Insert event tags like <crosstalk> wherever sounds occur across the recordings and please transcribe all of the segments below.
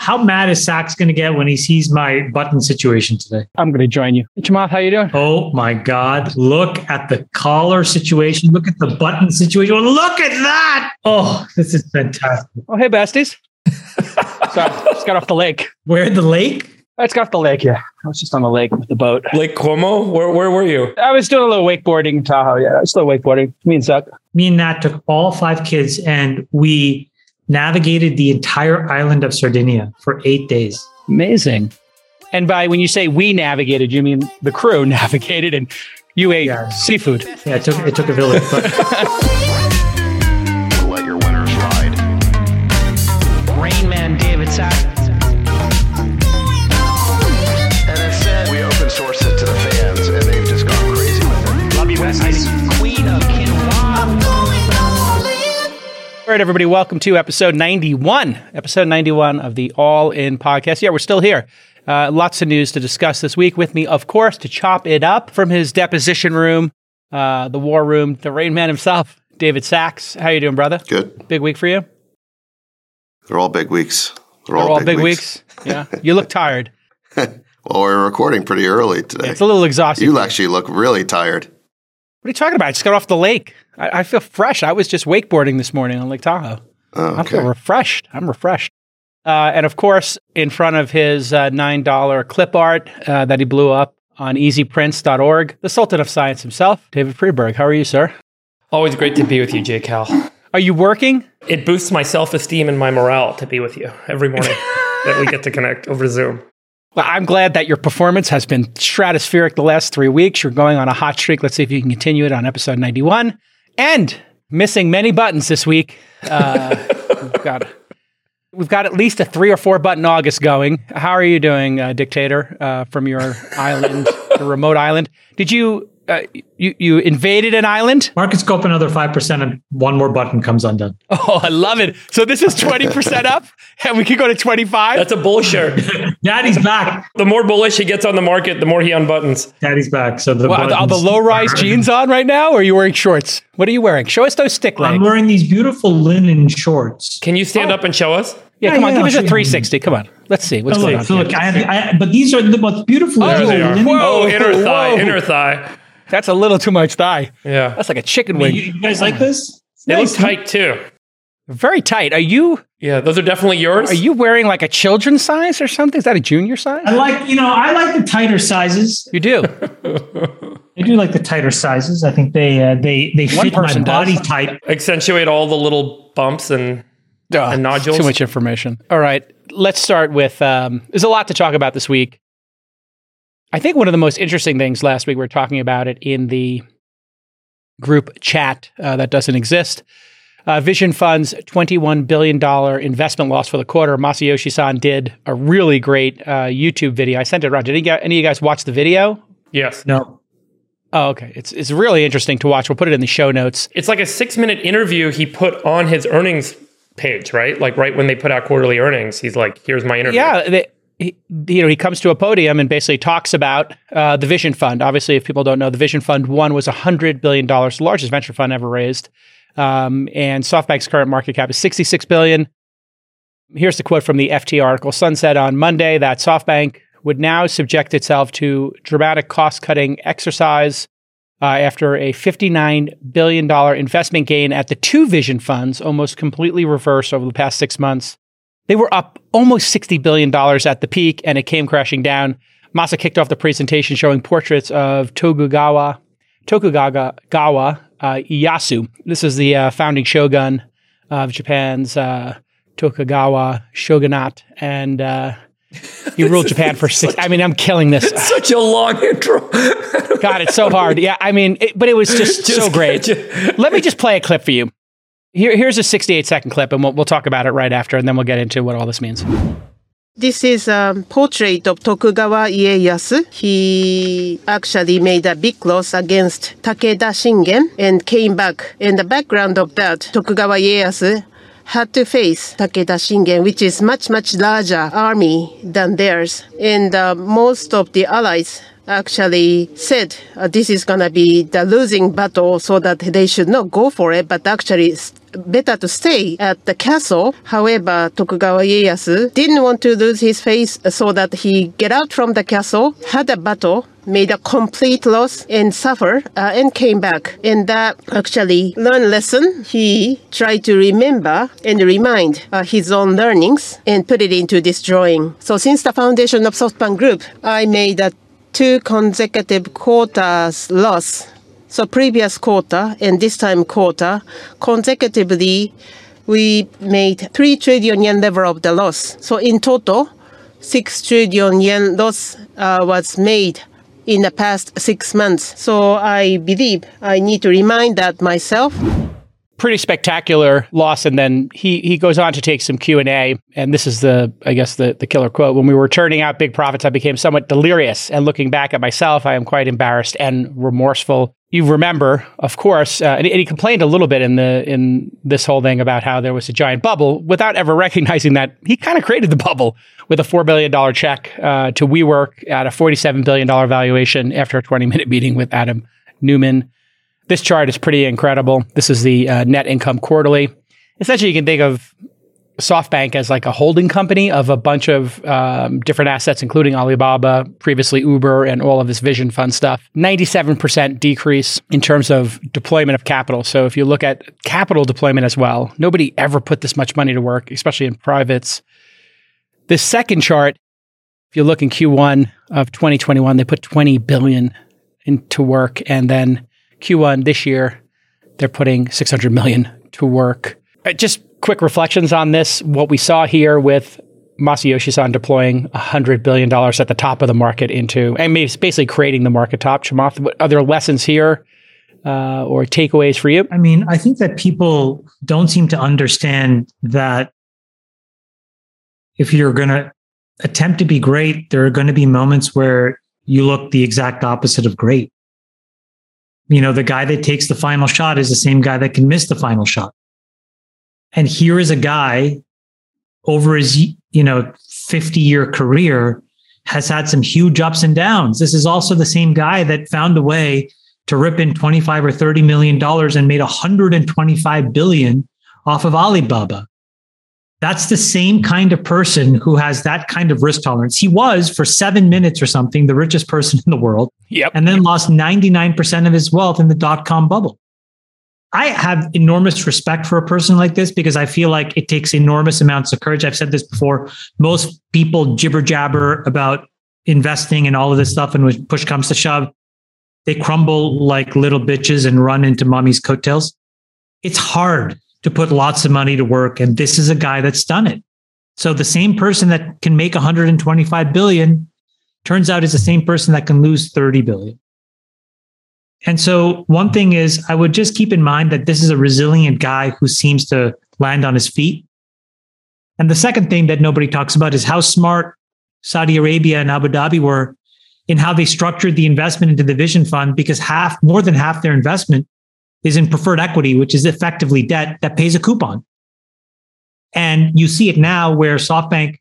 How mad is Sacks going to get when he sees my button situation today? I'm going to join you. Chamath, how you doing? Oh my God. Look at the collar situation. Look at the button situation. Look at that. Oh, this is fantastic. Oh, hey, besties. <laughs> so just got off the lake. Where the lake? I just got off the lake, yeah. I was just on the lake with the boat. Lake Como? Where, where were you? I was doing a little wakeboarding in Tahoe, yeah. I was still wakeboarding. Me and Zuck. Me and Nat took all five kids and we navigated the entire island of Sardinia for eight days. Amazing. And by when you say we navigated, you mean the crew <laughs> navigated and you ate Yeah. seafood. Yeah, it took it took a village, but <laughs> All right, everybody, welcome to episode 91, episode 91 of the All In podcast. Yeah, we're still here. Uh, lots of news to discuss this week. With me, of course, to chop it up from his deposition room, uh, the war room, the Rain Man himself, David Sacks. How you doing, brother? Good. Big week for you? They're all big weeks. They're They're all big weeks. Yeah. You look tired. <laughs> well, we're recording pretty early today. It's a little exhausting. You actually look really tired. What are you talking about? I just got off the lake. I, I feel fresh. I was just wakeboarding this morning on Lake Tahoe. Oh, I feel refreshed. I'm refreshed. Uh, and of course, in front of his uh, $9 clip art uh, that he blew up on easyprints.org, the Sultan of Science himself, David Friedberg. How are you, sir? Always great to be with you, J. Cal. Are you working? It boosts my self esteem and my morale to be with you every morning <laughs> that we get to connect over Zoom. Well, I'm glad that your performance has been stratospheric the last three weeks. You're going on a hot streak. Let's see if you can continue it on episode 91. And missing many buttons this week. Uh, <laughs> we've got we've got at least a three or four button August going. How are you doing, uh, Dictator, uh, from your <laughs> island, the remote island? Did you uh, you you invaded an island? market scope another five percent and one more button comes undone. <laughs> Oh, I love it. So this is twenty percent up, and we could go to twenty five. That's a bullshit. <laughs> Daddy's back. the more bullish he gets on the market, the more he unbuttons. Daddy's back. So the Well, are the- are the low rise jeans on right now, or are you wearing shorts? What are you wearing? Show us those stick lines. I'm wearing these beautiful linen shorts. Can you stand up and show us? Yeah, Yeah, come on, yeah, give us a 360. Come on, let's see what's Oh, going look, on. so look, I have, I, but these are the most beautiful. Oh, these they are are. linen- Oh, inner thigh, whoa. inner thigh. That's a little too much thigh. Yeah. That's like a chicken You, wing. you guys like this? It's They nice, look tight too. Very tight. Are you Yeah, those are definitely yours. are you wearing like a children's size or something? Is that a junior size? I like, you know, I like the tighter sizes. You do. <laughs> I do like the tighter sizes. I think they uh, they they One fit my body does. type. Accentuate all the little bumps and Ugh, And nodules? Too much information. All right, let's start with. Um, there's a lot to talk about this week. I think one of the most interesting things last week we were talking about it in the group chat uh, that doesn't exist. Uh, Vision Fund's $21 billion investment loss for the quarter. Masayoshi san did a really great uh, YouTube video. I sent it around. Did any, any of you guys watch the video? yes. No, Oh, okay. It's, it's really interesting to watch. We'll put it in the show notes. It's like a six minute interview he put on his earnings page, right? Like right when they put out quarterly earnings, he's like, here's my interview. Yeah, they, he, you know, he comes to a podium and basically talks about uh, the Vision Fund. Obviously, if people don't know, the Vision Fund one was hundred billion dollars, the largest venture fund ever raised, um, and SoftBank's current market cap is sixty-six billion. Here's the quote from the FT article: Son said on Monday that SoftBank would now subject itself to dramatic cost-cutting exercise uh, after a $59 billion investment gain at the two Vision funds, almost completely reversed over the past six months. They were up almost $60 billion at the peak and it came crashing down. Masa kicked off the presentation showing portraits of Tokugawa, Tokugawa Gawa, uh, Ieyasu. This is the uh, founding shogun of Japan's uh, Tokugawa shogunate. And uh, he ruled <laughs> Japan for six. I mean, I'm killing this. Such a long intro. God, it's so hard. Yeah, I mean, it, but it was just, <laughs> so great. just- Let me just play a clip for you. Here, here's a 68 second clip, and we'll, we'll talk about it right after, and then we'll get into what all this means. This is a portrait of Tokugawa Ieyasu. He actually made a big loss against Takeda Shingen and came back. In the background of that, Tokugawa Ieyasu had to face Takeda Shingen, which is much, much larger army than theirs. And uh, most of the allies actually said uh, this is going to be the losing battle so that they should not go for it, but actually better to stay at the castle. However, Tokugawa Ieyasu didn't want to lose his face so that he get out from the castle, had a battle, made a complete loss and suffer uh, and came back. And that actually learned lesson. He tried to remember and remind uh, his own learnings and put it into this drawing. So since the foundation of SoftBank Group, I made a two consecutive quarters loss. So previous quarter and this time quarter consecutively we made 3 trillion yen level of the loss. So in total 6 trillion yen loss uh, was made in the past 6 months. So I believe I need to remind that myself pretty spectacular loss. And then he he goes on to take some q&a and this is the i guess the, the killer quote. When we were turning out big profits i became somewhat delirious. And looking back at myself i am quite embarrassed and remorseful. You remember of course uh, and, and he complained a little bit in the in this whole thing about how there was a giant bubble without ever recognizing that he kind of created the bubble with a $4 billion check uh, to WeWork at a $47 billion valuation after a 20 minute meeting with adam neumann this chart is pretty incredible. This is the uh, net income quarterly. Essentially, you can think of SoftBank as like a holding company of a bunch of um, different assets, including Alibaba, previously Uber, and all of this vision fund stuff. 97% decrease in terms of deployment of capital. So if you look at capital deployment as well, nobody ever put this much money to work, especially in privates. This second chart, if you look in Q1 of 2021, they put 20 billion into work, and then Q1 this year, they're putting 600 million to work. Uh, just quick reflections on this. What we saw here with Masayoshi-san deploying $100 billion at the top of the market into, and basically creating the market top. Chamath, what are there lessons here uh, or takeaways for you? I mean, I think that people don't seem to understand that if you're going to attempt to be great, there are going to be moments where you look the exact opposite of great you know, the guy that takes the final shot is the same guy that can miss the final shot. And here is a guy over his, you know, 50 year career has had some huge ups and downs. This is also the same guy that found a way to rip in 25 or 30 million dollars and made 125 billion off of Alibaba. That's the same kind of person who has that kind of risk tolerance. He was for seven minutes or something the richest person in the world. Yep. And then lost 99% of his wealth in the dot com bubble. I have enormous respect for a person like this because I feel like it takes enormous amounts of courage. I've said this before. Most people jibber jabber about investing and all of this stuff. And when push comes to shove, they crumble like little bitches and run into mommy's coattails. It's hard to put lots of money to work. And this is a guy that's done it. So the same person that can make 125 billion turns out is the same person that can lose 30 billion. And so one thing is I would just keep in mind that this is a resilient guy who seems to land on his feet. And the second thing that nobody talks about is how smart Saudi Arabia and Abu Dhabi were in how they structured the investment into the vision fund because half more than half their investment is in preferred equity, which is effectively debt that pays a coupon. And you see it now where SoftBank,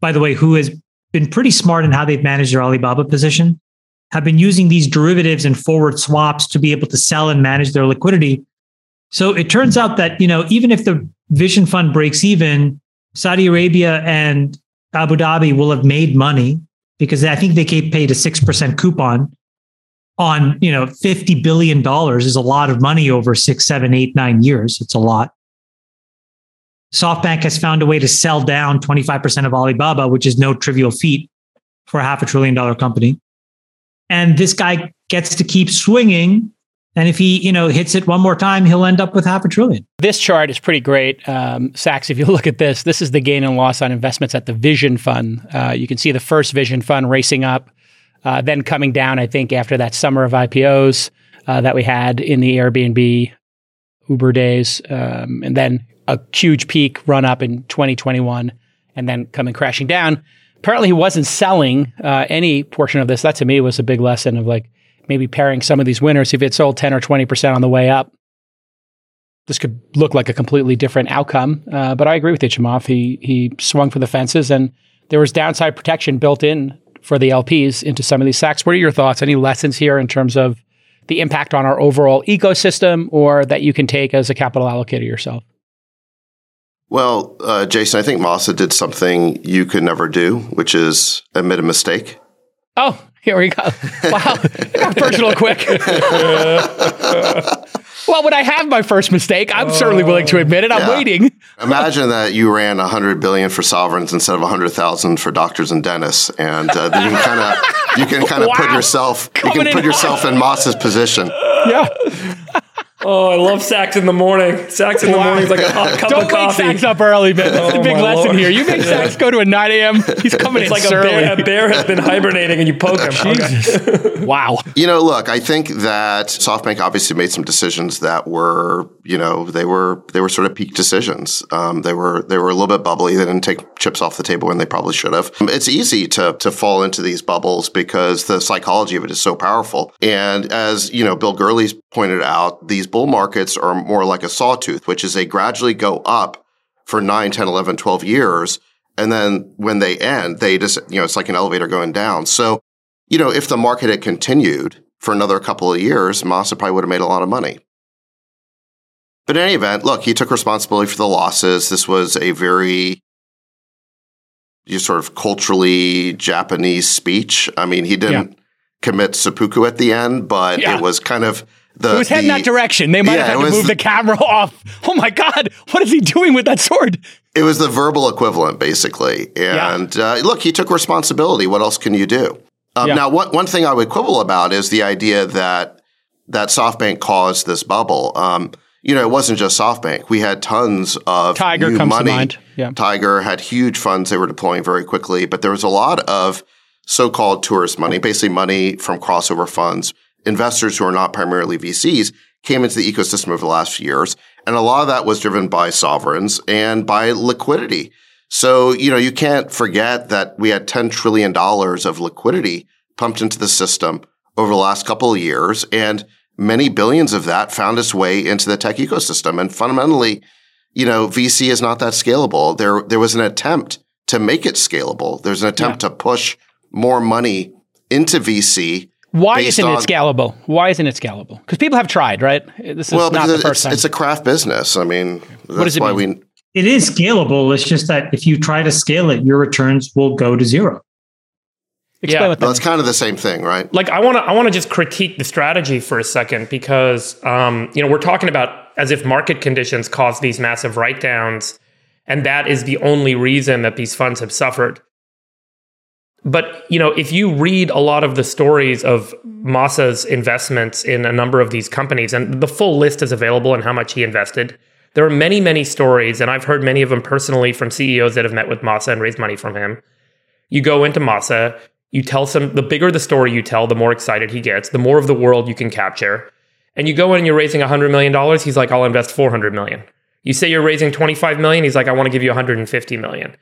by the way, who has been pretty smart in how they've managed their Alibaba position, have been using these derivatives and forward swaps to be able to sell and manage their liquidity. So it turns out that, you know, even if the Vision Fund breaks even, Saudi Arabia and Abu Dhabi will have made money because I think they paid a 6% coupon on you know 50 billion dollars is a lot of money over six seven eight nine years it's a lot softbank has found a way to sell down 25% of alibaba which is no trivial feat for a half a trillion dollar company and this guy gets to keep swinging and if he, you know, hits it one more time, he'll end up with half a trillion. This chart is pretty great, um, Sacks. If you <laughs> look at this, this is the gain and loss on investments at the Vision Fund. Uh, you can see the first Vision Fund racing up uh, then coming down, I think, after that summer of IPOs uh, that we had in the Airbnb Uber days, um, and then a huge peak run up in 2021, and then coming crashing down. Apparently, he wasn't selling uh, any portion of this. That to me was a big lesson of like maybe pairing some of these winners. If it sold 10 or 20% on the way up, this could look like a completely different outcome. Uh, but I agree with Chamath. He, he swung for the fences, and there was downside protection built in for the LPs into some of these Sacks. What are your thoughts? Any lessons here in terms of the impact on our overall ecosystem or that you can take as a capital allocator yourself? Well, uh, Jason, I think Masa did something you could never do, which is admit a mistake. Oh, here we go. Wow. <laughs> it got personal quick. <laughs> well, when I have my first mistake, I'm certainly willing to admit it. I'm Yeah. waiting. <laughs> Imagine that you ran 100 billion for sovereigns instead of 100,000 for doctors and dentists, and uh, then you can kind of you can kind of put Wow. yourself you Coming can in put yourself in Masa's position. Yeah. Oh, I love Sacks in the morning. Sacks in the Wow. morning is like a hot cup Don't of wake coffee. Sacks up early, man. That's <laughs> the Oh, big lesson Lord. here. You make Sacks go to a 9 a.m. He's coming It's in like a bear, a bear has been hibernating and you poke him. Okay. <laughs> Wow. You know, look, I think that SoftBank obviously made some decisions that were, you know, they were they were sort of peak decisions. Um, they were they were a little bit bubbly. They didn't take chips off the table when they probably should have. It's easy to to fall into these bubbles because the psychology of it is so powerful. And as you know, Bill Gurley's pointed out, these bull markets are more like a sawtooth, which is they gradually go up for 9, 10, 11, 12 years. And then when they end, they just, you know, it's like an elevator going down. So you know, if the market had continued for another couple of years, Masa probably would have made a lot of money. But in any event, look, he took responsibility for the losses. This was a very you sort of culturally Japanese speech. I mean, he didn't commit seppuku at the end, but Yeah. it was kind of the It was heading the- that direction. They might Yeah, have had to move the- the camera <laughs> off. Oh my God. What is he doing with that sword? It was the verbal equivalent, basically. And uh, look, he took responsibility. What else can you do? Um, Yeah. Now, one, one thing I would quibble about is the idea that that SoftBank caused this bubble. Um, you know, it wasn't just SoftBank. We had tons of Tiger new comes to money. mind. Yeah. Tiger had huge funds they were deploying very quickly, but there was a lot of so-called tourist money, basically money from crossover funds. Investors who are not primarily VCs came into the ecosystem over the last few years. And a lot of that was driven by sovereigns and by liquidity. So, you know, you can't forget that we had $10 trillion of liquidity pumped into the system over the last couple of years. And many billions of that found its way into the tech ecosystem. And fundamentally, you know, VC is not that scalable. There, there was an attempt to make it scalable. There's an attempt to push more money into VC. Why isn't on- it scalable? Why isn't it scalable? Because people have tried, right? This is Well, not because the it's, first time. it's a craft business. I mean, that's does it why mean? we It is scalable. It's just that if you try to scale it, your returns will go to zero. Explain Yeah. what that Well, it's kind of the same thing, right? like I want to I want to just critique the strategy for a second because um, you know we're talking about as if market conditions cause these massive write downs, and that is the only reason that these funds have suffered. But you know, if you read a lot of the stories of Masa's investments in a number of these companies, and the full list is available and how much he invested, there are many, many stories, and I've heard many of them personally from CEOs that have met with Masa and raised money from him. You go into Masa, you tell some, the bigger the story you tell, the more excited he gets, the more of the world you can capture. And you go in and you're raising $100 million, he's like, I'll invest 400 million. You say you're raising 25 million, he's like, I want to give you 150 million.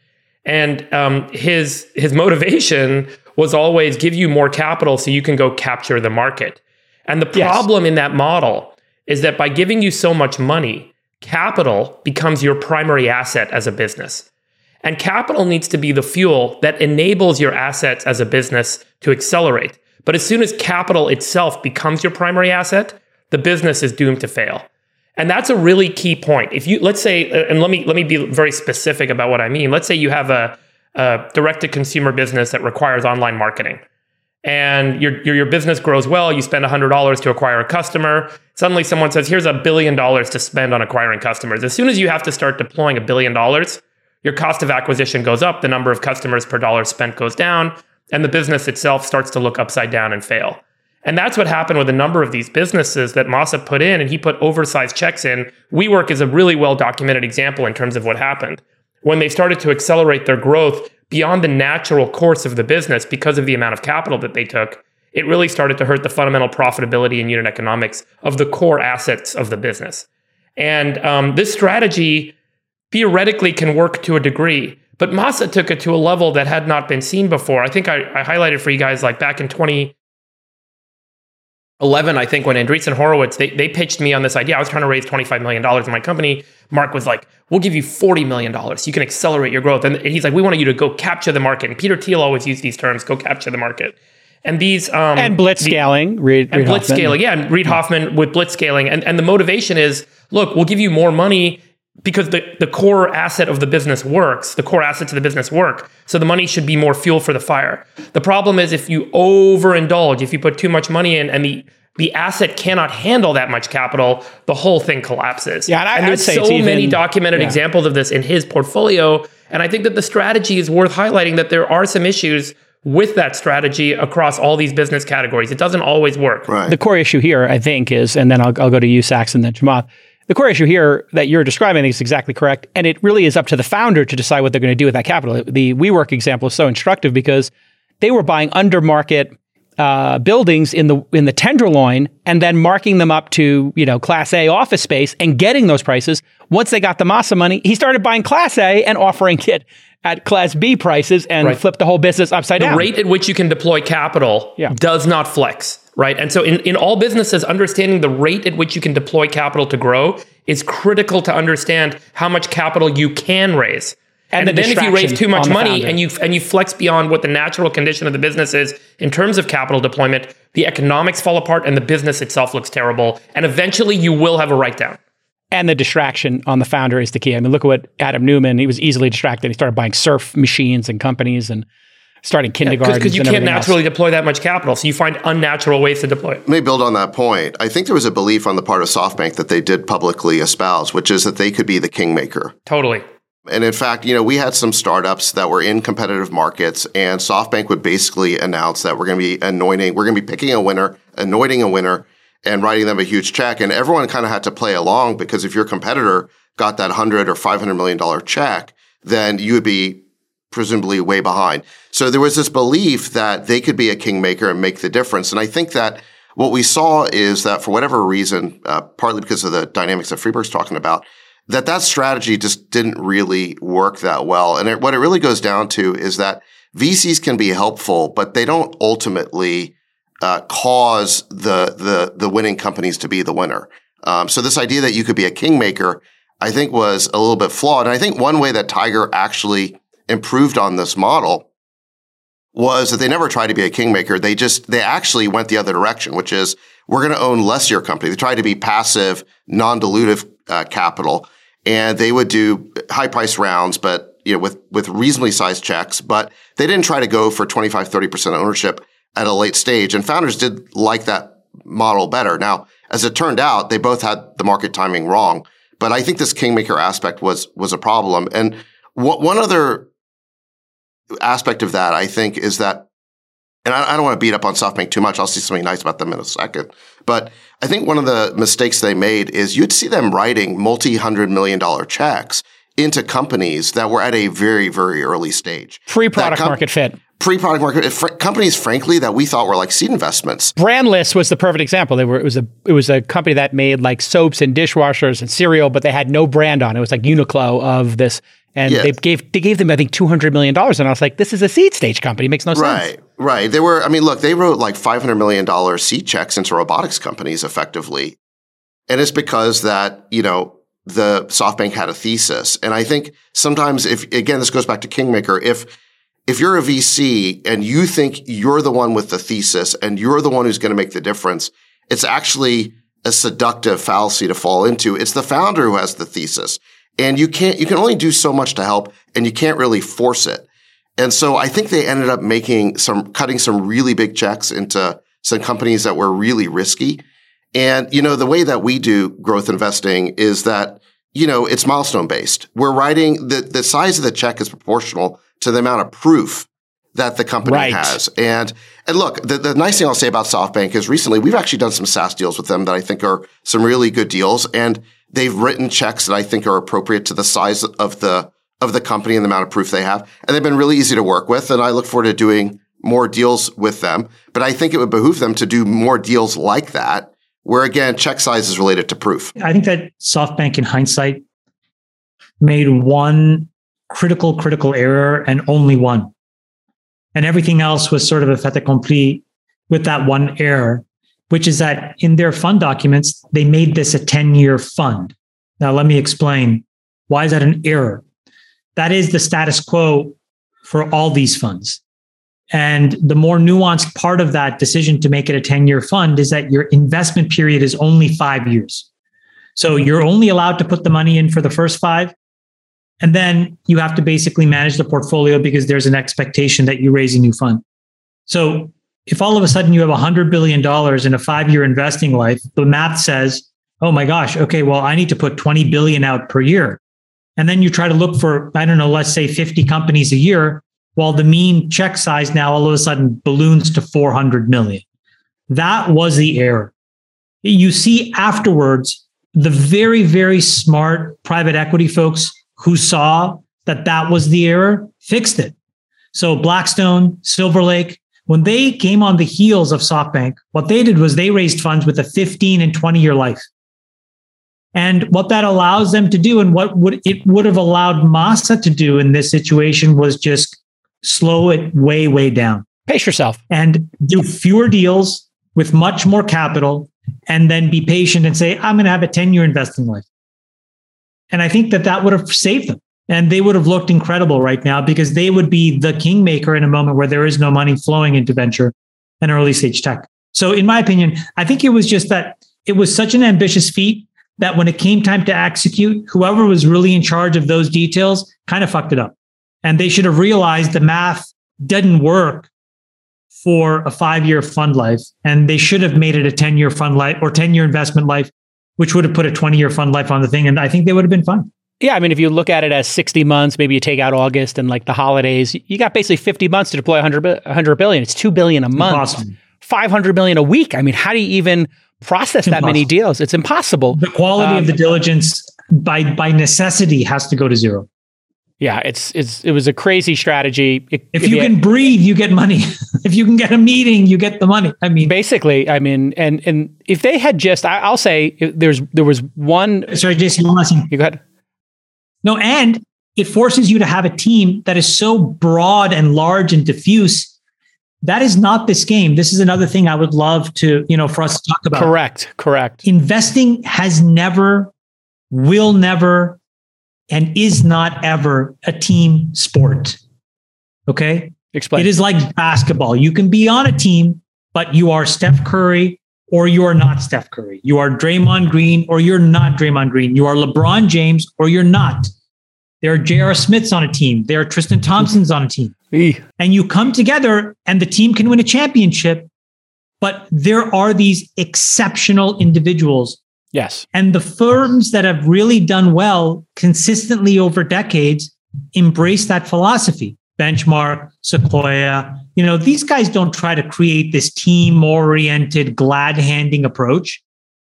And um, his his motivation was always give you more capital so you can go capture the market. And the Yes. problem in that model is that by giving you so much money, capital becomes your primary asset as a business. And capital needs to be the fuel that enables your assets as a business to accelerate. But as soon as capital itself becomes your primary asset, the business is doomed to fail. And that's a really key point. If you let's say, uh, and let me let me be very specific about what I mean. Let's say you have a, a direct to consumer business that requires online marketing, and your, your your business grows well. You spend hundred dollars to acquire a customer. Suddenly, someone says, "Here's a billion dollars to spend on acquiring customers." As soon as you have to start deploying a billion dollars, your cost of acquisition goes up. The number of customers per dollar spent goes down, and the business itself starts to look upside down and fail. And that's what happened with a number of these businesses that Masa put in, and he put oversized checks in. WeWork is a really well documented example in terms of what happened. When they started to accelerate their growth beyond the natural course of the business because of the amount of capital that they took, it really started to hurt the fundamental profitability and unit economics of the core assets of the business. And um, this strategy theoretically can work to a degree, but Masa took it to a level that had not been seen before. I think I, I highlighted for you guys like back in 20, 11, I think, when Andreessen Horowitz, they, they pitched me on this idea. I was trying to raise $25 million in my company. Mark was like, we'll give you $40 million. You can accelerate your growth. And he's like, we want you to go capture the market. And Peter Thiel always used these terms, go capture the market. And these um, and blitz the- scaling, Reid, and Reid blitz Hoffman. scaling. Yeah, and Reid Hoffman with blitz scaling. And, and the motivation is look, we'll give you more money because the, the core asset of the business works. The core assets of the business work. So the money should be more fuel for the fire. The problem is if you overindulge, if you put too much money in and the the asset cannot handle that much capital, the whole thing collapses. Yeah, and I- there's say so it's even- many documented yeah. examples of this in his portfolio. And I think that the strategy is worth highlighting that there are some issues with that strategy across all these business categories. It doesn't always work. Right. the core issue here, I think, is, and then I'll, I'll go to you, Sacks, and then Chamath. The core issue here that you're describing, is exactly correct, and it really is up to the founder to decide what they're going to do with that capital. The WeWork example is so instructive because they were buying under market uh, buildings in the in the tenderloin and then marking them up to you know Class A office space and getting those prices. Once they got the Masa money, he started buying Class A and offering it at Class B prices and Right. flipped the whole business upside the down. rate at which you can deploy capital Yeah. does not flex, right? And so in, in all businesses, understanding the rate at which you can deploy capital to grow is critical to understand how much capital you can raise. And And, the then if you raise too much money and you and you flex beyond what the natural condition of the business is in terms of capital deployment, the economics fall apart and the business itself looks terrible. And eventually you will have a write down. and the distraction on the founder is the key. I mean, look at what Adam Neumann, he was easily distracted. He started buying surf machines and companies and starting kindergartens. Because you can't everything else. naturally deploy that much capital. So you find unnatural ways to deploy it. Let me build on that point. I think there was a belief on the part of SoftBank that they did publicly espouse, which is that they could be the kingmaker. Totally. And in fact, you know, we had some startups that were in competitive markets, and SoftBank would basically announce that we're going to be anointing, we're going to be picking a winner, anointing a winner, and writing them a huge check. And everyone kind of had to play along because if your competitor got that hundred or five hundred million dollar check, then you would be presumably way behind. So there was this belief that they could be a kingmaker and make the difference. And I think that what we saw is that for whatever reason, uh, partly because of the dynamics that Friedberg's talking about, that that strategy just didn't really work that well. And it, what it really goes down to is that VCs can be helpful, but they don't ultimately uh, cause the the the winning companies to be the winner. Um, so this idea that you could be a kingmaker, I think, was a little bit flawed. And I think one way that Tiger actually improved on this model was that they never tried to be a kingmaker. They just they actually went the other direction, which is we're going to own less your company. They tried to be passive, non-dilutive uh, capital, and they would do high price rounds, but you know with with reasonably sized checks. But they didn't try to go for 25, 30 percent ownership at a late stage. And founders did like that model better. Now, as it turned out, they both had the market timing wrong. But I think this kingmaker aspect was was a problem. And wh- one other aspect of that, I think, is that, and I, I don't want to beat up on SoftBank too much. I'll see something nice about them in a second. But I think one of the mistakes they made is you'd see them writing multi hundred million dollar checks into companies that were at a very, very early stage. Pre product com- market fit. Pre-product market fr- companies, frankly, that we thought were like seed investments. Brandless was the perfect example. They were it was a it was a company that made like soaps and dishwashers and cereal, but they had no brand on it. It was like Uniqlo of this, and they gave they gave them I think two hundred million dollars, and I was like, this is a seed stage company. It makes no sense. Right, right. They were, I mean, look, they wrote like $500 million seed checks into robotics companies effectively. And it's because that, you know, the SoftBank had a thesis. And I think sometimes if, again, this goes back to Kingmaker, if, if you're a VC and you think you're the one with the thesis and you're the one who's going to make the difference, it's actually a seductive fallacy to fall into. It's the founder who has the thesis. And you can't, you can only do so much to help and you can't really force it. And so I think they ended up making some, cutting some really big checks into some companies that were really risky. And, you know, the way that we do growth investing is that, you know, it's milestone based. We're writing the, the size of the check is proportional to the amount of proof that the company Right. has. And, and look, the, the nice thing I'll say about SoftBank is recently we've actually done some SaaS deals with them that I think are some really good deals. And they've written checks that I think are appropriate to the size of the, of the company and the amount of proof they have. And they've been really easy to work with. And I look forward to doing more deals with them. But I think it would behoove them to do more deals like that, where again, check size is related to proof. I think that SoftBank, in hindsight, made one critical, critical error and only one. And everything else was sort of a fait accompli with that one error, which is that in their fund documents, they made this a 10 year fund. Now, let me explain. Why is that an error? That is the status quo for all these funds. And the more nuanced part of that decision to make it a 10 year fund is that your investment period is only five years. So you're only allowed to put the money in for the first five. And then you have to basically manage the portfolio because there's an expectation that you raise a new fund. So if all of a sudden you have $100 billion in a five year investing life, the math says, oh my gosh, okay, well, I need to put 20 billion out per year. And then you try to look for, I don't know, let's say 50 companies a year. While the mean check size now all of a sudden balloons to 400 million. That was the error. You see afterwards, the very, very smart private equity folks who saw that that was the error fixed it. So Blackstone, Silver Lake, when they came on the heels of SoftBank, what they did was they raised funds with a 15 and 20 year life. And what that allows them to do, and what would it would have allowed Masa to do in this situation was just slow it way, way down. Pace yourself. And do fewer deals with much more capital, and then be patient and say, I'm going to have a 10 year investing life. And I think that that would have saved them. And they would have looked incredible right now because they would be the kingmaker in a moment where there is no money flowing into venture and early stage tech. So, in my opinion, I think it was just that it was such an ambitious feat that when it came time to execute, whoever was really in charge of those details kind of fucked it up. And they should have realized the math didn't work for a five year fund life. And they should have made it a 10 year fund life or 10 year investment life, which would have put a 20 year fund life on the thing. And I think they would have been fine. Yeah, I mean, if you look at it as 60 months, maybe you take out August and like the holidays, you got basically 50 months to deploy 100, 100 billion. It's 2 billion a month, Impossible. 500 million a week. I mean, how do you even process that many deals? It's impossible. The quality Um, of the diligence by by necessity has to go to zero. Yeah, it's it's it was a crazy strategy. If, If, you can breathe, you get money. <laughs> if you can get a meeting, you get the money. I mean, basically, I mean, and and if they had just, I, I'll say, there's there was one. sorry, Jason, one last thing. You go ahead. No, and it forces you to have a team that is so broad and large and diffuse. That is not this game. This is another thing I would love to, you know, for us to talk about. Correct, correct. Investing has never, will never, and is not ever a team sport. Okay. Explain. It is like basketball. You can be on a team, but you are Steph Curry or you are not Steph Curry. You are Draymond Green or you're not Draymond Green. You are LeBron James or you're not. There are J.R. Smiths on a team. There are Tristan Thompsons on a team. Eeh. And you come together and the team can win a championship, but there are these exceptional individuals. Yes. And the firms that have really done well consistently over decades embrace that philosophy. Benchmark, Sequoia, you know, these guys don't try to create this team oriented, glad handing approach,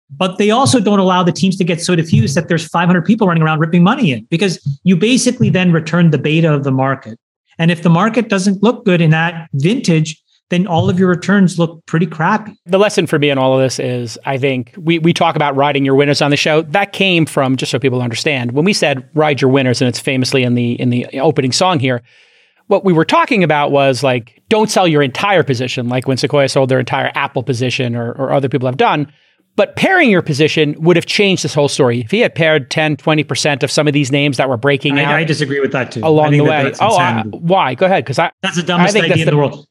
but they also don't allow the teams to get so diffused that there's 500 people running around ripping money in because you basically then return the beta of the market. And if the market doesn't look good in that vintage, then all of your returns look pretty crappy. The lesson for me in all of this is I think we, we talk about riding your winners on the show. That came from, just so people understand, when we said ride your winners, and it's famously in the in the opening song here, what we were talking about was like, don't sell your entire position, like when Sequoia sold their entire Apple position or, or other people have done. But pairing your position would have changed this whole story. If he had paired 10, 20% of some of these names that were breaking out I, I disagree with that too. I along the that way. that's Oh, I, why? Go ahead. Because I, that's the dumbest I think idea in the- the world.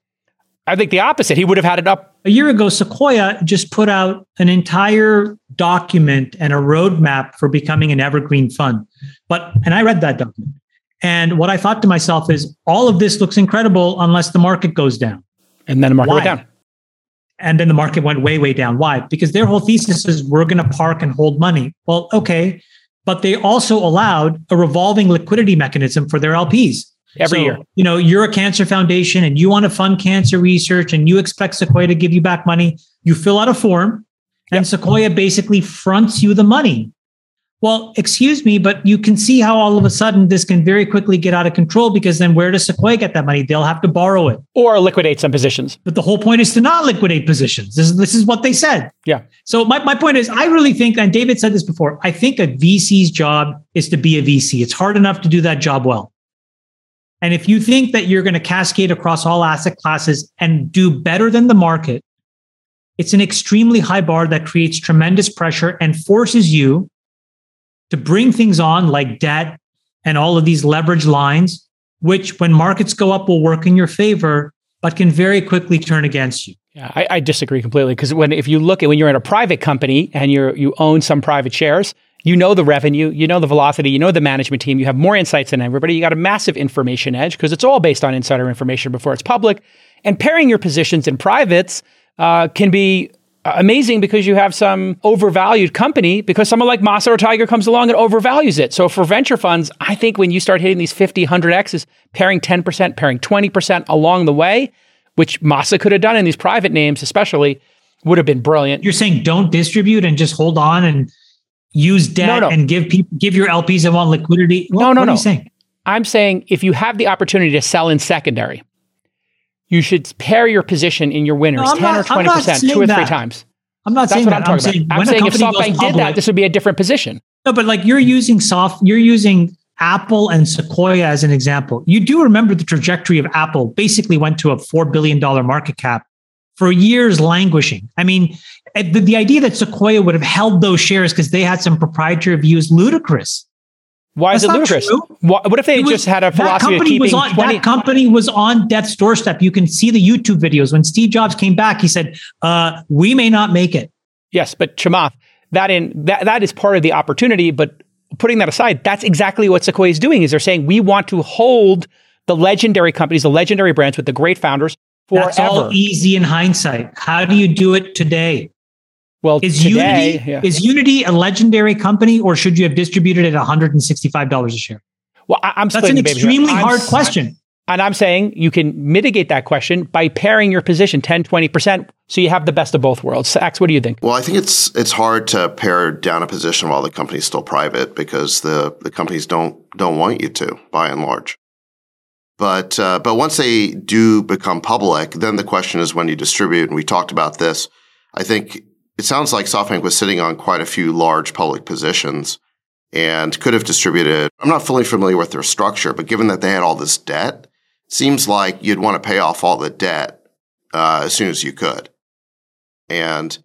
I think the opposite. He would have had it up. A year ago, Sequoia just put out an entire document and a roadmap for becoming an evergreen fund. But, and I read that document. And what I thought to myself is all of this looks incredible unless the market goes down. And then the market Why? went down. And then the market went way, way down. Why? Because their whole thesis is we're going to park and hold money. Well, okay. But they also allowed a revolving liquidity mechanism for their LPs. Every So, year. You know, you're a cancer foundation and you want to fund cancer research and you expect Sequoia to give you back money. You fill out a form and Sequoia basically fronts you the money. Well, excuse me, but you can see how all of a sudden this can very quickly get out of control because then where does Sequoia get that money? They'll have to borrow it. Or liquidate some positions. But the whole point is to not liquidate positions. This is, this is what they said. Yeah. So my, my point is, I really think, and David said this before, I think a VC's job is to be a VC. It's hard enough to do that job well. And if you think that you're going to cascade across all asset classes and do better than the market, it's an extremely high bar that creates tremendous pressure and forces you to bring things on like debt and all of these leverage lines, which when markets go up will work in your favor. but can very quickly turn against you. Yeah, I, I disagree completely because when if you look at when you're in a private company and you're you own some private shares, you know the revenue, you know the velocity, you know the management team, you have more insights than everybody. You got a massive information edge because it's all based on insider information before it's public. And pairing your positions in privates uh, can be Uh, amazing because you have some overvalued company because someone like Masa or Tiger comes along and overvalues it. So for venture funds, I think when you start hitting these 50, 100Xs, pairing 10%, pairing 20% along the way, which Masa could have done in these private names, especially, would have been brilliant. You're saying don't distribute and just hold on and use debt No, no. and give people give your LPs that want liquidity. What, No, no, what no. Are you saying? I'm saying if you have the opportunity to sell in secondary, you should pair your position in your winners No, 10 not- or 20%, two or three that. times. I'm not That's saying that. I'm saying. I'm saying if SoftBank did that, this would be a different position. No, but like you're using soft, you're using Apple and Sequoia as an example. You do remember the trajectory of Apple basically went to a $4 billion market cap for years languishing. I mean, eh, the, the idea that Sequoia would have held those shares because they had some proprietary view is ludicrous. Why is it ludicrous? What, what if they It was- just had a philosophy of keeping on 20? that company was on death's doorstep. You can see the YouTube videos when Steve Jobs came back. He said, uh, "We may not make it." Yes, but Chamath, that in that that is part of the opportunity. But putting that aside, that's exactly what Sequoia is doing. Is they're saying we want to hold the legendary companies, the legendary brands with the great founders forever. That's all easy in hindsight. How do you do it today? Well, Is today, Unity yeah. is Unity a legendary company, or should you have distributed at one hundred and sixty-five dollars a share? well, I, am That's an the baby here. extremely I'm hard s- question. And I'm saying you can mitigate that question by pairing your position 10, 20%, so you have the best of both worlds. Ax, what do you think? Well, I think it's it's hard to pare down a position while the company's still private because the, the companies don't don't want you to, by and large. But uh, but once they do become public, then the question is when you distribute. And we talked about this. I think it sounds like SoftBank was sitting on quite a few large public positions and could have distributed. I'm not fully familiar with their structure, but given that they had all this debt, seems like you'd want to pay off all the debt uh, as soon as you could. And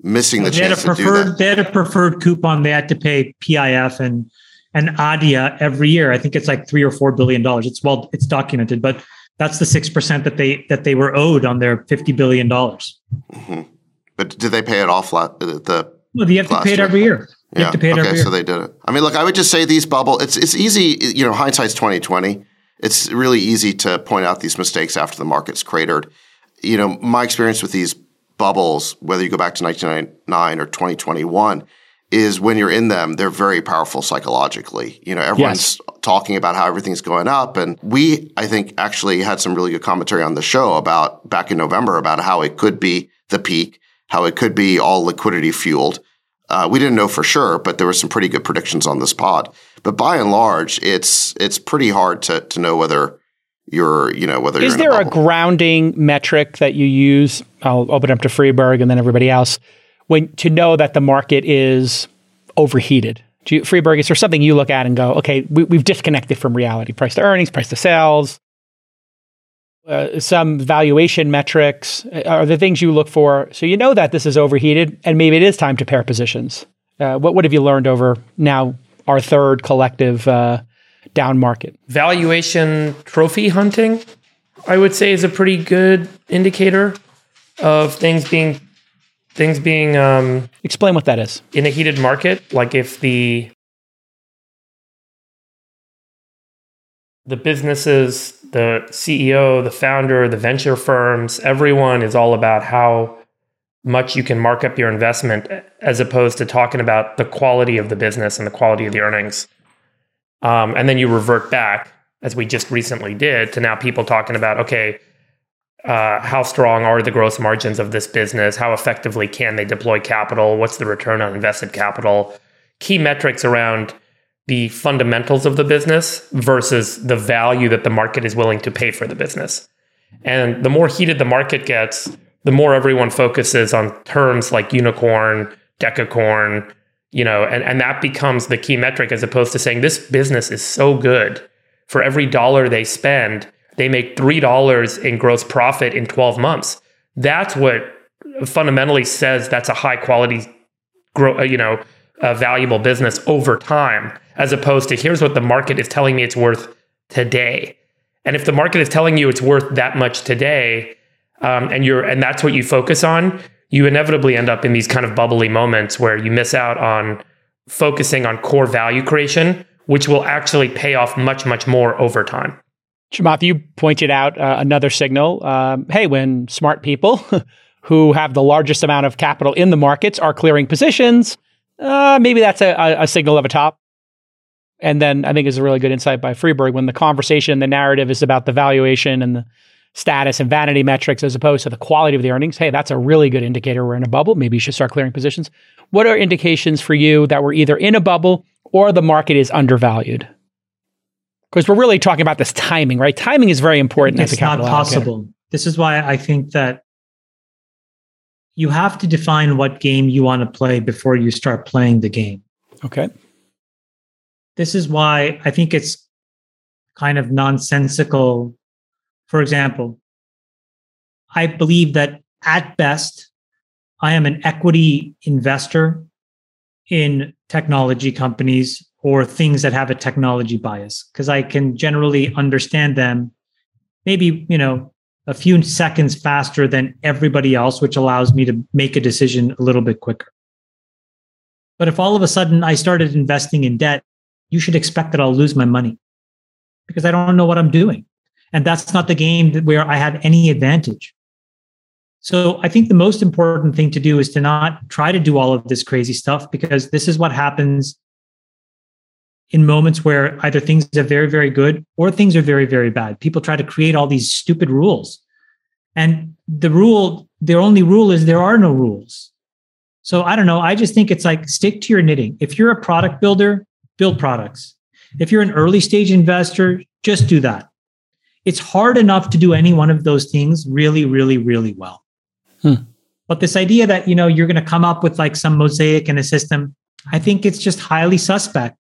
missing the They had a chance to do that. they had a preferred coupon. They had to pay PIF and and ADIA every year. I think it's like three or four billion dollars. It's well, it's documented, but that's the six percent that they that they were owed on their fifty billion dollars. Mhm. But did they pay it off? La- the, Well, you have to pay it year. every year. You yeah. have to pay it okay, every year. so they did it. I mean, look, I would just say these bubble. It's it's easy. You know, hindsight's twenty twenty. It's really easy to point out these mistakes after the market's cratered. You know, my experience with these bubbles, whether you go back to nineteen ninety nine or twenty twenty one, is when you're in them, they're very powerful psychologically. You know, everyone's talking about how everything's going up, and we, I think, actually had some really good commentary on the show about back in November about how it could be the peak, how it could be all liquidity fueled. Uh, we didn't know for sure, but there were some pretty good predictions on this pod. But by and large, it's it's pretty hard to to know whether you're you know whether Is there a bubble. grounding metric that you use? I'll open up to Friedberg and then everybody else when to know that the market is overheated. Do you, Friedberg, is there something you look at and go, okay, we, we've disconnected from reality? Price to earnings, price to sales, uh, some valuation metrics uh, are the things you look for. So you know that this is overheated and maybe it is time to pair positions. Uh, what, what have you learned over now our third collective uh, down market? valuation trophy hunting, I would say, is a pretty good indicator of things being things being um, Explain what that is. in a heated market. Like if the the businesses, the CEO, the founder, the venture firms, everyone is all about how much you can mark up your investment as opposed to talking about the quality of the business and the quality of the earnings. Um, and then you revert back, as we just recently did, to now people talking about, okay, uh, how strong are the gross margins of this business? How effectively can they deploy capital? What's the return on invested capital? Key metrics around the fundamentals of the business versus the value that the market is willing to pay for the business. And the more heated the market gets, the more everyone focuses on terms like unicorn, decacorn, you know, and, and that becomes the key metric as opposed to saying this business is so good. For every dollar they spend, they make $3 in gross profit in 12 months. That's what fundamentally says that's a high quality, grow, uh, you know, a valuable business over time, as opposed to here's what the market is telling me it's worth today. And if the market is telling you it's worth that much today, um, and you're and that's what you focus on, you inevitably end up in these kind of bubbly moments where you miss out on focusing on core value creation, which will actually pay off much, much more over time. Chamath, you pointed out uh, another signal. Um, hey, when smart people <laughs> who have the largest amount of capital in the markets are clearing positions, uh, maybe that's a, a, signal of a top. And then I think is a really good insight by Friedberg when the conversation, the narrative is about the valuation and the status and vanity metrics as opposed to the quality of the earnings. Hey, that's a really good indicator we're in a bubble. Maybe you should start clearing positions. What are indications for you that we're either in a bubble or the market is undervalued? Because we're really talking about this timing, right? Timing is very important. It's not possible. This is why I think that you have to define what game you want to play before you start playing the game. Okay. This is why I think it's kind of nonsensical. For example, I believe that at best, I am an equity investor in technology companies or things that have a technology bias because I can generally understand them maybe, you know, a few seconds faster than everybody else, which allows me to make a decision a little bit quicker. But if all of a sudden I started investing in debt, you should expect that I'll lose my money because I don't know what I'm doing. And that's not the game where I have any advantage. So I think the most important thing to do is to not try to do all of this crazy stuff because this is what happens in moments where either things are very, very good or things are very, very bad. People try to create all these stupid rules. And the rule, their only rule is there are no rules. So I don't know. I just think it's like stick to your knitting. If you're a product builder, build products. If you're an early stage investor, just do that. It's hard enough to do any one of those things really, really, really well. Hmm. But this idea that, you know, you're going to come up with like some mosaic in a system, I think it's just highly suspect.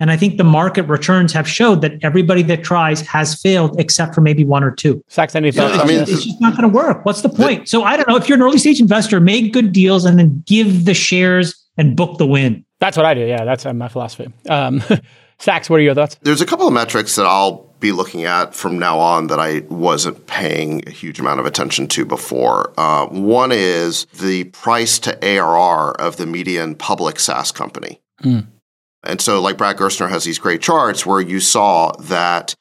And I think the market returns have showed that everybody that tries has failed except for maybe one or two. Sacks, any thoughts? Yeah, I mean, it's just not going to work. What's the point? The, so I don't know. If you're an early stage investor, make good deals and then give the shares and book the win. That's what I do. Yeah, that's uh, my philosophy. Um, <laughs> Sacks, what are your thoughts? There's a couple of metrics that I'll be looking at from now on that I wasn't paying a huge amount of attention to before. Uh, one is the price to ARR of the median public SaaS company. Mm. And so, like Brad Gerstner has these great charts where you saw that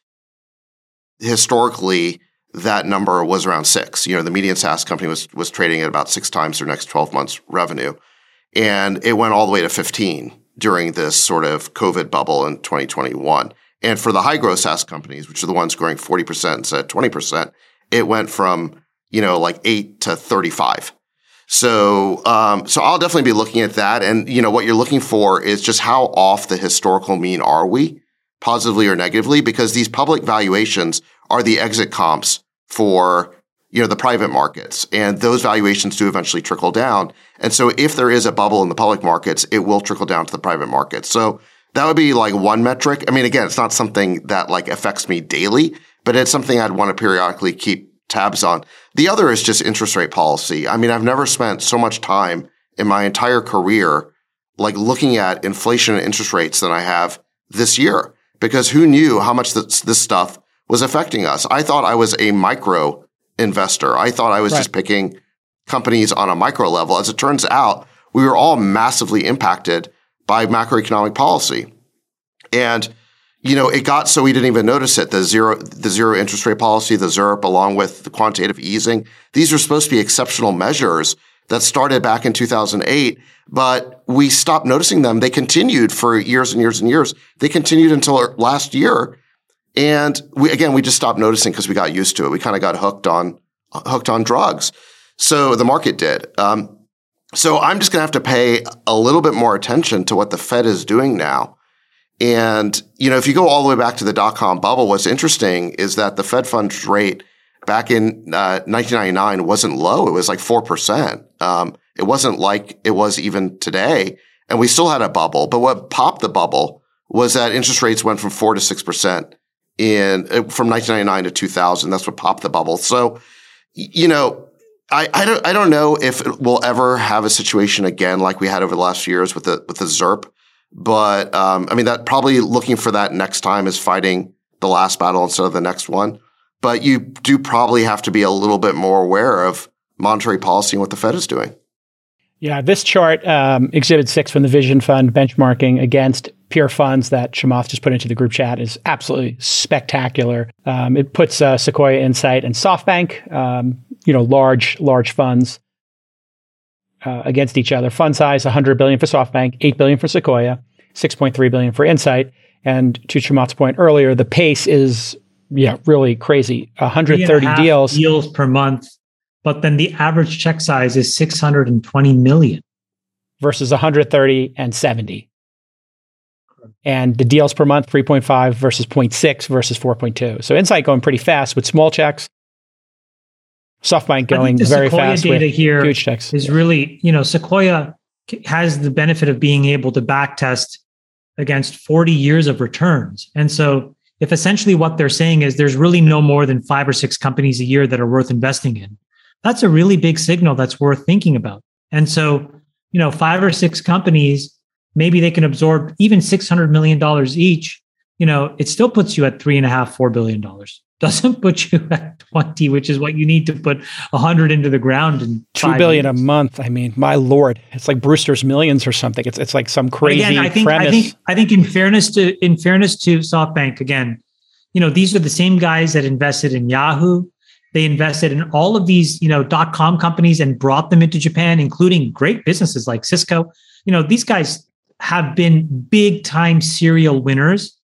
historically that number was around six. You know, the median SaaS company was was trading at about six times their next 12 months revenue. And it went all the way to 15 during this sort of COVID bubble in 2021. And for the high growth SaaS companies, which are the ones growing 40% instead of 20%, it went from, you know, like eight to 35. So, um, so I'll definitely be looking at that. And, you know, what you're looking for is just how off the historical mean are we, positively or negatively, because these public valuations are the exit comps for, you know, the private markets. And those valuations do eventually trickle down. And so if there is a bubble in the public markets, it will trickle down to the private markets. So that would be like one metric. I mean, again, it's not something that like affects me daily, but it's something I'd want to periodically keep tabs on. The other is just interest rate policy. I mean, I've never spent so much time in my entire career like looking at inflation and interest rates than I have this year because who knew how much this, this stuff was affecting us? I thought I was a micro investor. I thought I was right. just picking companies on a micro level. As it turns out, we were all massively impacted by macroeconomic policy. And you know, it got so we didn't even notice it. The zero, the zero interest rate policy, the ZIRP, along with the quantitative easing. These are supposed to be exceptional measures that started back in 2008, but we stopped noticing them. They continued for years and years and years. They continued until last year. And we, again, we just stopped noticing because we got used to it. We kind of got hooked on, hooked on drugs. So the market did. Um, so I'm just going to have to pay a little bit more attention to what the Fed is doing now and, you know, if you go all the way back to the dot com bubble, what's interesting is that the Fed funds rate back in uh, 1999 wasn't low. It was like 4%. Um, it wasn't like it was even today. And we still had a bubble. But what popped the bubble was that interest rates went from 4 to 6% in uh, from 1999 to 2000. That's what popped the bubble. So, you know, I, I don't I don't know if we'll ever have a situation again like we had over the last few years with the with the ZIRP but um, I mean, that probably looking for that next time is fighting the last battle instead of the next one. but you do probably have to be a little bit more aware of monetary policy and what the Fed is doing. Yeah, this chart, um, Exhibit 6 from the Vision Fund benchmarking against pure funds that Chamath just put into the group chat is absolutely spectacular. Um, it puts uh, Sequoia Insight and SoftBank, um, you know, large, large funds uh, against each other. Fund size, 100 billion for SoftBank, 8 billion for Sequoia, 6.3 billion for Insight. And to Chamath's point earlier, the pace is, yeah, really crazy. 130 deals. Deals per month but then the average check size is 620 million versus 130 and 70 and the deals per month 3.5 versus 0.6 versus 4.2 so insight going pretty fast with small checks softbank going very sequoia fast data with here huge checks is really you know sequoia has the benefit of being able to back test against 40 years of returns and so if essentially what they're saying is there's really no more than five or six companies a year that are worth investing in that's a really big signal that's worth thinking about. And so, you know, five or six companies, maybe they can absorb even $600 million each. You know, it still puts you at three and a half, $4 billion. Doesn't put you <laughs> at 20, which is what you need to put 100 into the ground in two billion a month. I mean, my lord, it's like Brewster's Millions or something. It's it's like some crazy again, I think, premise. I think I think in fairness to in fairness to SoftBank, again, you know, these are the same guys that invested in Yahoo, they invested in all of these, you know, dot com companies and brought them into Japan, including great businesses like Cisco. You know, these guys have been big time serial winners.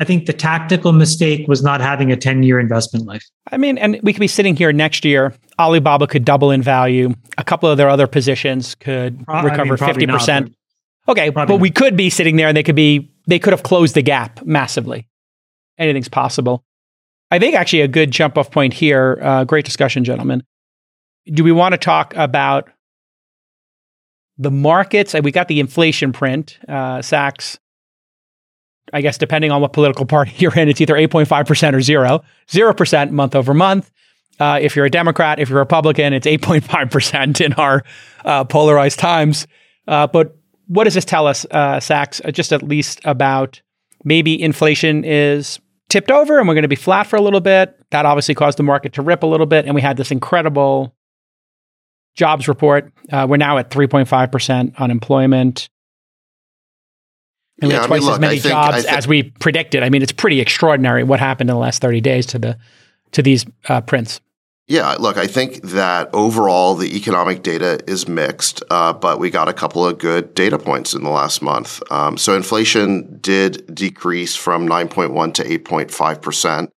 I think the tactical mistake was not having a 10 year investment life. I mean, and we could be sitting here next year. Alibaba could double in value. A couple of their other positions could Pro- recover I mean, 50%. Not, okay, but not. we could be sitting there and they could be, they could have closed the gap massively. Anything's possible. I think actually a good jump off point here. Uh, great discussion, gentlemen. Do we want to talk about the markets? We got the inflation print, uh, Sacks. I guess depending on what political party <laughs> you're in, it's either 8.5% or zero, 0% month over month. Uh, if you're a Democrat, if you're a Republican, it's 8.5% in our uh, polarized times. Uh, but what does this tell us, uh, Sacks, uh, just at least about maybe inflation is tipped over and we're going to be flat for a little bit. That obviously caused the market to rip a little bit. And we had this incredible jobs report. Uh, we're now at 3.5% unemployment. And yeah, we had twice I mean, look, as many think, jobs think, as we predicted. I mean, it's pretty extraordinary what happened in the last 30 days to the to these uh, prints. Yeah, look, I think that overall the economic data is mixed, uh, but we got a couple of good data points in the last month. Um, so inflation did decrease from 9.1 to 8.5 percent.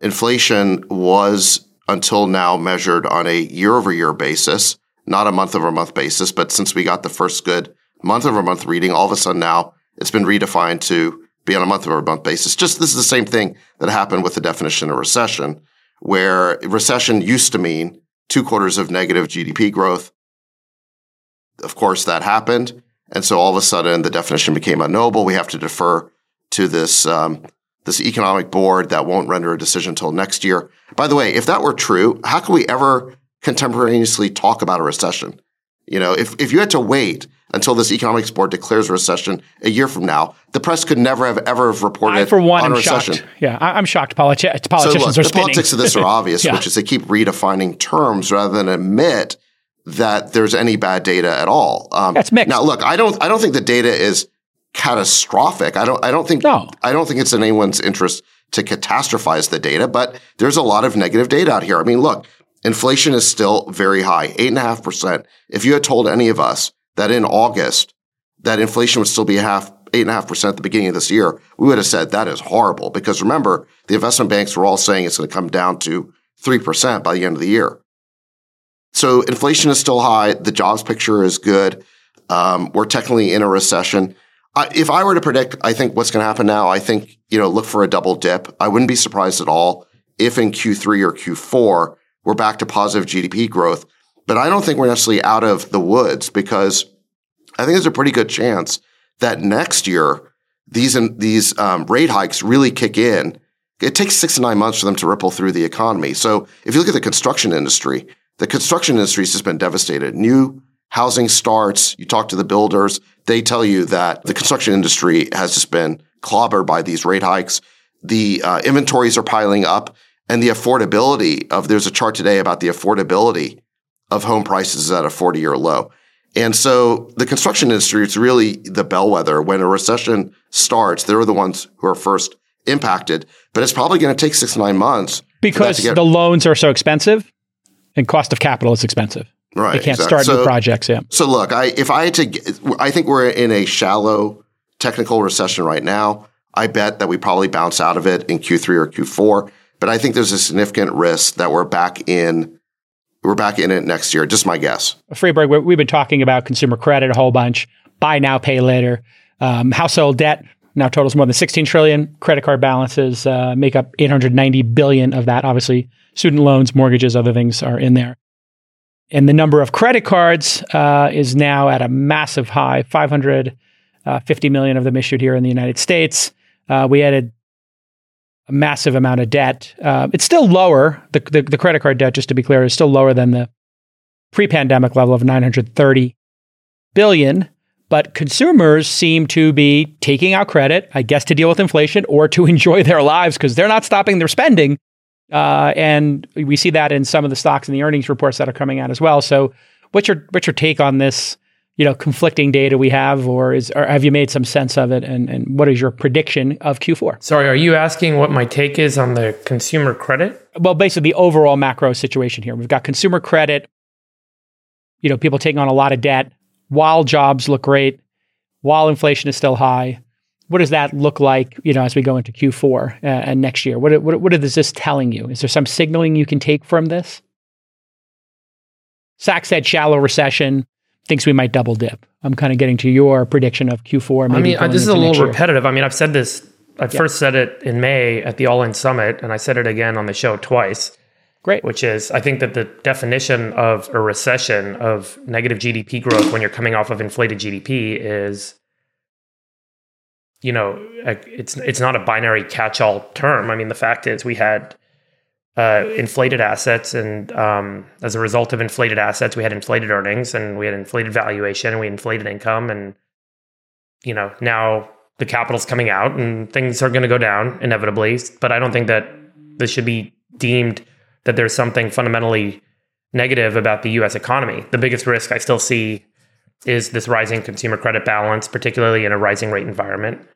Inflation was until now measured on a year-over-year basis, not a month-over-month basis. But since we got the first good month-over-month reading, all of a sudden now it's been redefined to be on a month-over-month basis. Just this is the same thing that happened with the definition of recession where recession used to mean two quarters of negative GDP growth. Of course, that happened. And so all of a sudden the definition became unknowable. We have to defer to this, um, this economic board that won't render a decision until next year. By the way, if that were true, how could we ever contemporaneously talk about a recession? You know, if, if you had to wait until this economics board declares a recession a year from now, the press could never have ever have reported I, for one, on a recession. Shocked. Yeah, I, am shocked. Politi- politicians so look, are the politics of this are <laughs> obvious, yeah. which is they keep redefining terms rather than admit that there's any bad data at all. Um, That's mixed. Now, look, I don't, I don't think the data is catastrophic. I don't, I don't think, no. I don't think it's in anyone's interest to catastrophize the data, but there's a lot of negative data out here. I mean, look, inflation is still very high, eight and a half percent. If you had told any of us that in August that inflation would still be a half percent at the beginning of this year, we would have said that is horrible because remember the investment banks were all saying it's going to come down to three percent by the end of the year. So inflation is still high. The jobs picture is good. Um, we're technically in a recession. I, if I were to predict, I think what's going to happen now, I think, you know, look for a double dip. I wouldn't be surprised at all if in Q3 or Q4, we're back to positive GDP growth. But I don't think we're necessarily out of the woods because I think there's a pretty good chance that next year these these um, rate hikes really kick in. It takes six to nine months for them to ripple through the economy. So if you look at the construction industry, the construction industry has just been devastated. New housing starts. You talk to the builders; they tell you that the construction industry has just been clobbered by these rate hikes. The uh, inventories are piling up. And the affordability of there's a chart today about the affordability of home prices at a 40 year low. And so the construction industry is really the bellwether. When a recession starts, they're the ones who are first impacted, but it's probably going to take six to nine months because get- the loans are so expensive and cost of capital is expensive. right. They can't exactly. start new projects. Yeah. So look, I if I had to, I think we're in a shallow technical recession right now. I bet that we probably bounce out of it in Q3 or Q4, but I think there's a significant risk that we're back in, we're back in it next year. Just my guess. Friedberg, we- we've been talking about consumer credit a whole bunch, buy now, pay later. Um, household debt now totals more than 16 trillion. Credit card balances uh, make up 890 billion of that. Obviously, student loans, mortgages, other things are in there. And the number of credit cards uh, is now at a massive high 550 million of them issued here in the United States. Uh, we added massive amount of debt. Uh, it's still lower. The, the, the credit card debt, just to be clear, is still lower than the pre-pandemic level of 930 billion but consumers seem to be taking out credit i guess to deal with inflation or to <laughs> enjoy their lives because they're not stopping their spending uh, and we see that in some of the stocks and the earnings reports that are coming out as well so what's your what's your take on this you know conflicting data we have or is or have you made some sense of it and, and what is your prediction of q4 Sorry, are you asking what my take is on the consumer credit? well, basically the overall macro situation here. We've got consumer credit, you know, people taking on a lot of debt while jobs look great, while inflation is still high. What does that look like, you know, as we go into Q4 uh, and next year? What, what, what is this telling you? Is there some signaling you can take from this? Sacks said shallow recession, thinks we might double dip. I'm kind of getting to your prediction of Q4. Maybe I mean, this is a little repetitive. I mean, I've said this. I first said it in May at the All In Summit, and I said it again on the show twice. Great. Which is, I think that the definition of a recession of negative GDP growth when you're coming off of inflated GDP is, you know, it's it's not a binary catch-all term. I mean, the fact is, we had uh, inflated assets, and um, as a result of inflated assets, we had inflated earnings, and we had inflated valuation, and we inflated income, and you know, now the capital's coming out, and things are going to go down inevitably. But I don't think that this should be deemed that there's something fundamentally negative about the U.S. economy. The biggest risk I still see is this rising consumer credit balance, particularly in a rising rate environment.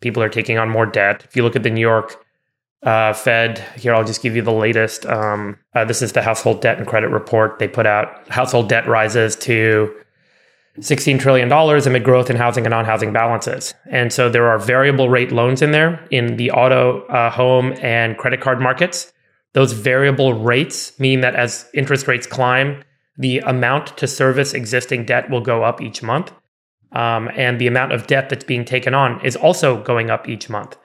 People are taking on more debt. If you look at the New York uh, Fed, here I'll just give you the latest. Um, uh, this is the household debt and credit report they put out. Household debt rises to $16 trillion amid growth in housing and non housing balances. And so there are variable rate loans in there in the auto, uh, home, and credit card markets. Those variable rates mean that as interest rates climb, the amount to service existing debt will go up each month. Um, and the amount of debt that's being taken on is also going up each month.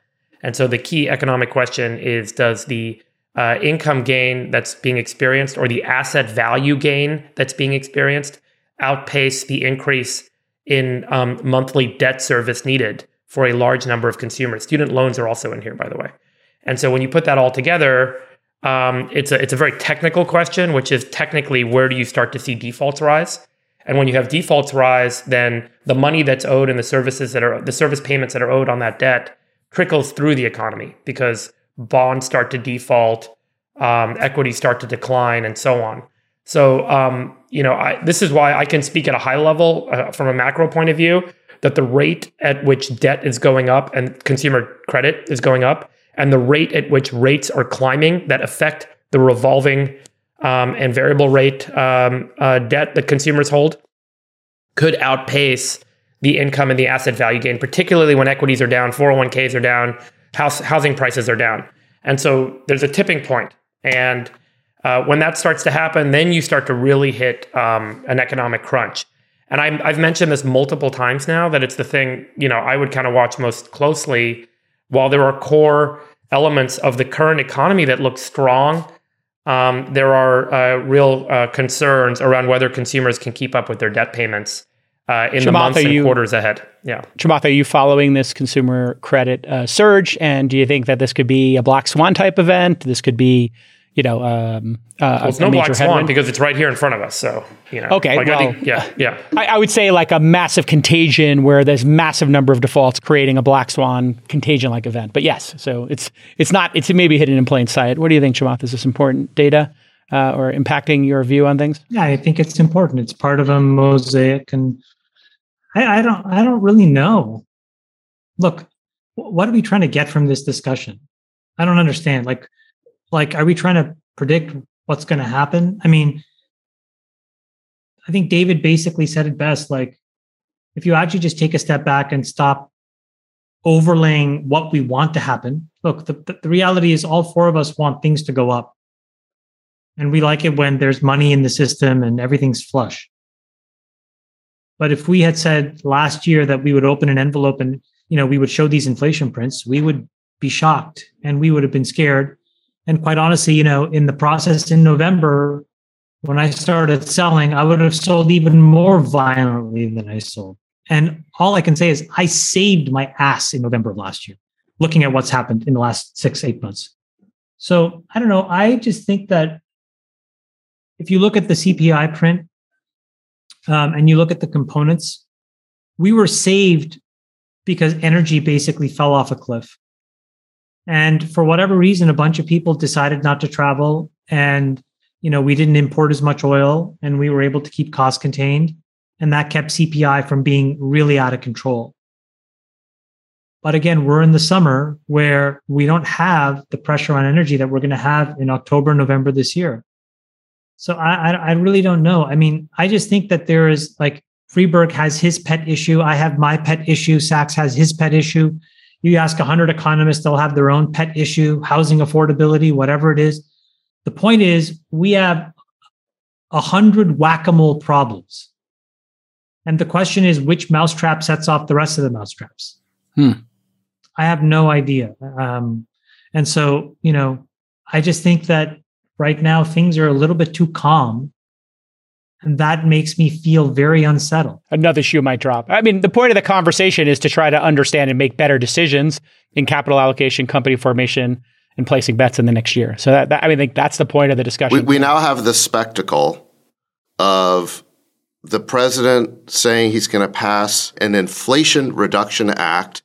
And so the key economic question is Does the uh, income gain that's being experienced or the asset value gain that's being experienced outpace the increase in um, monthly debt service needed for a large number of consumers? Student loans are also in here, by the way. And so when you put that all together, um, it's a it's a very technical question, which is technically where do you start to see defaults rise? And when you have defaults rise, then the money that's owed and the services that are the service payments that are owed on that debt trickles through the economy because bonds start to default, um, equities start to decline, and so on. So, um, you know, I, this is why I can speak at a high level uh, from a macro point of view that the rate at which debt is going up and consumer credit is going up, and the rate at which rates are climbing that affect the revolving um, and variable rate um, uh, debt that consumers hold could outpace the income and the asset value gain, particularly when equities are down, 401ks are down, house, housing prices are down. And so there's a tipping point. And uh, when that starts to happen, then you start to really hit um, an economic crunch. And i I've mentioned this multiple times now that it's the thing, you know, I would kind of watch most closely. While there are core elements of the current economy that look strong, um, there are uh, real uh, concerns around whether consumers can keep up with their debt payments uh, in the Chamath, months are and you- quarters ahead. Yeah. Chamath, are you following this consumer credit uh, surge? And do you think that this could be a black swan type event? This could be, you know, um, uh, Well, it's a no major black swan headwind. because it's right here in front of us. So you know. Okay, Like, I well- think, yeah, yeah. I, I would say like a massive contagion where there's massive number of defaults creating a black swan contagion like event. But yes, so it's it's not it's maybe hidden in plain sight. What do you think, Chamath? Is this important data uh, or impacting your view on things? Yeah, I think it's important. It's part of a mosaic, and I, I don't, I don't really know. Look, what are we trying to get from this discussion? I don't understand. Like, like, are we trying to predict what's going to happen? I mean, I think David basically said it best. Like, if you actually just take a step back and stop overlaying what we want to happen. Look, the, the, the reality is all four of us want things to go up. And we like it when there's money in the system and everything's flush. But if we had said last year that we would open an envelope and you know we would show these inflation prints, we would be shocked and we would have been scared. And quite honestly, you know, in the process in November, when I started selling, I would have sold even more violently than I sold. And all I can say is I saved my ass in November of last year, looking at what's happened in the last six, eight months. So I don't know. I just think that if you look at the CPI print um, and you look at the components, we were saved because energy basically fell off a cliff. And for whatever reason, a bunch of people decided not to travel. And, you know, we didn't import as much oil and we were able to keep costs contained. And that kept CPI from being really out of control. But again, we're in the summer where we don't have the pressure on energy that we're going to have in October, November this year. So I, I, I really don't know. I mean, I just think that there is like Friedberg has his pet issue. I have my pet issue. Sacks has his pet issue. You ask 100 economists, they'll have their own pet issue, housing affordability, whatever it is. The point is, we have a hundred whack-a-mole problems. And the question is, which mousetrap sets off the rest of the mousetraps? Hmm. I have no idea. Um, and so, you know, I just think that right now things are a little bit too calm. And that makes me feel very unsettled. Another shoe might drop. I mean, the point of the conversation is to try to understand and make better decisions in capital allocation, company formation, and placing bets in the next year. So that, that I mean, like, that's the point of the discussion. We, we now have the spectacle of the president saying he's going to pass an Inflation Reduction Act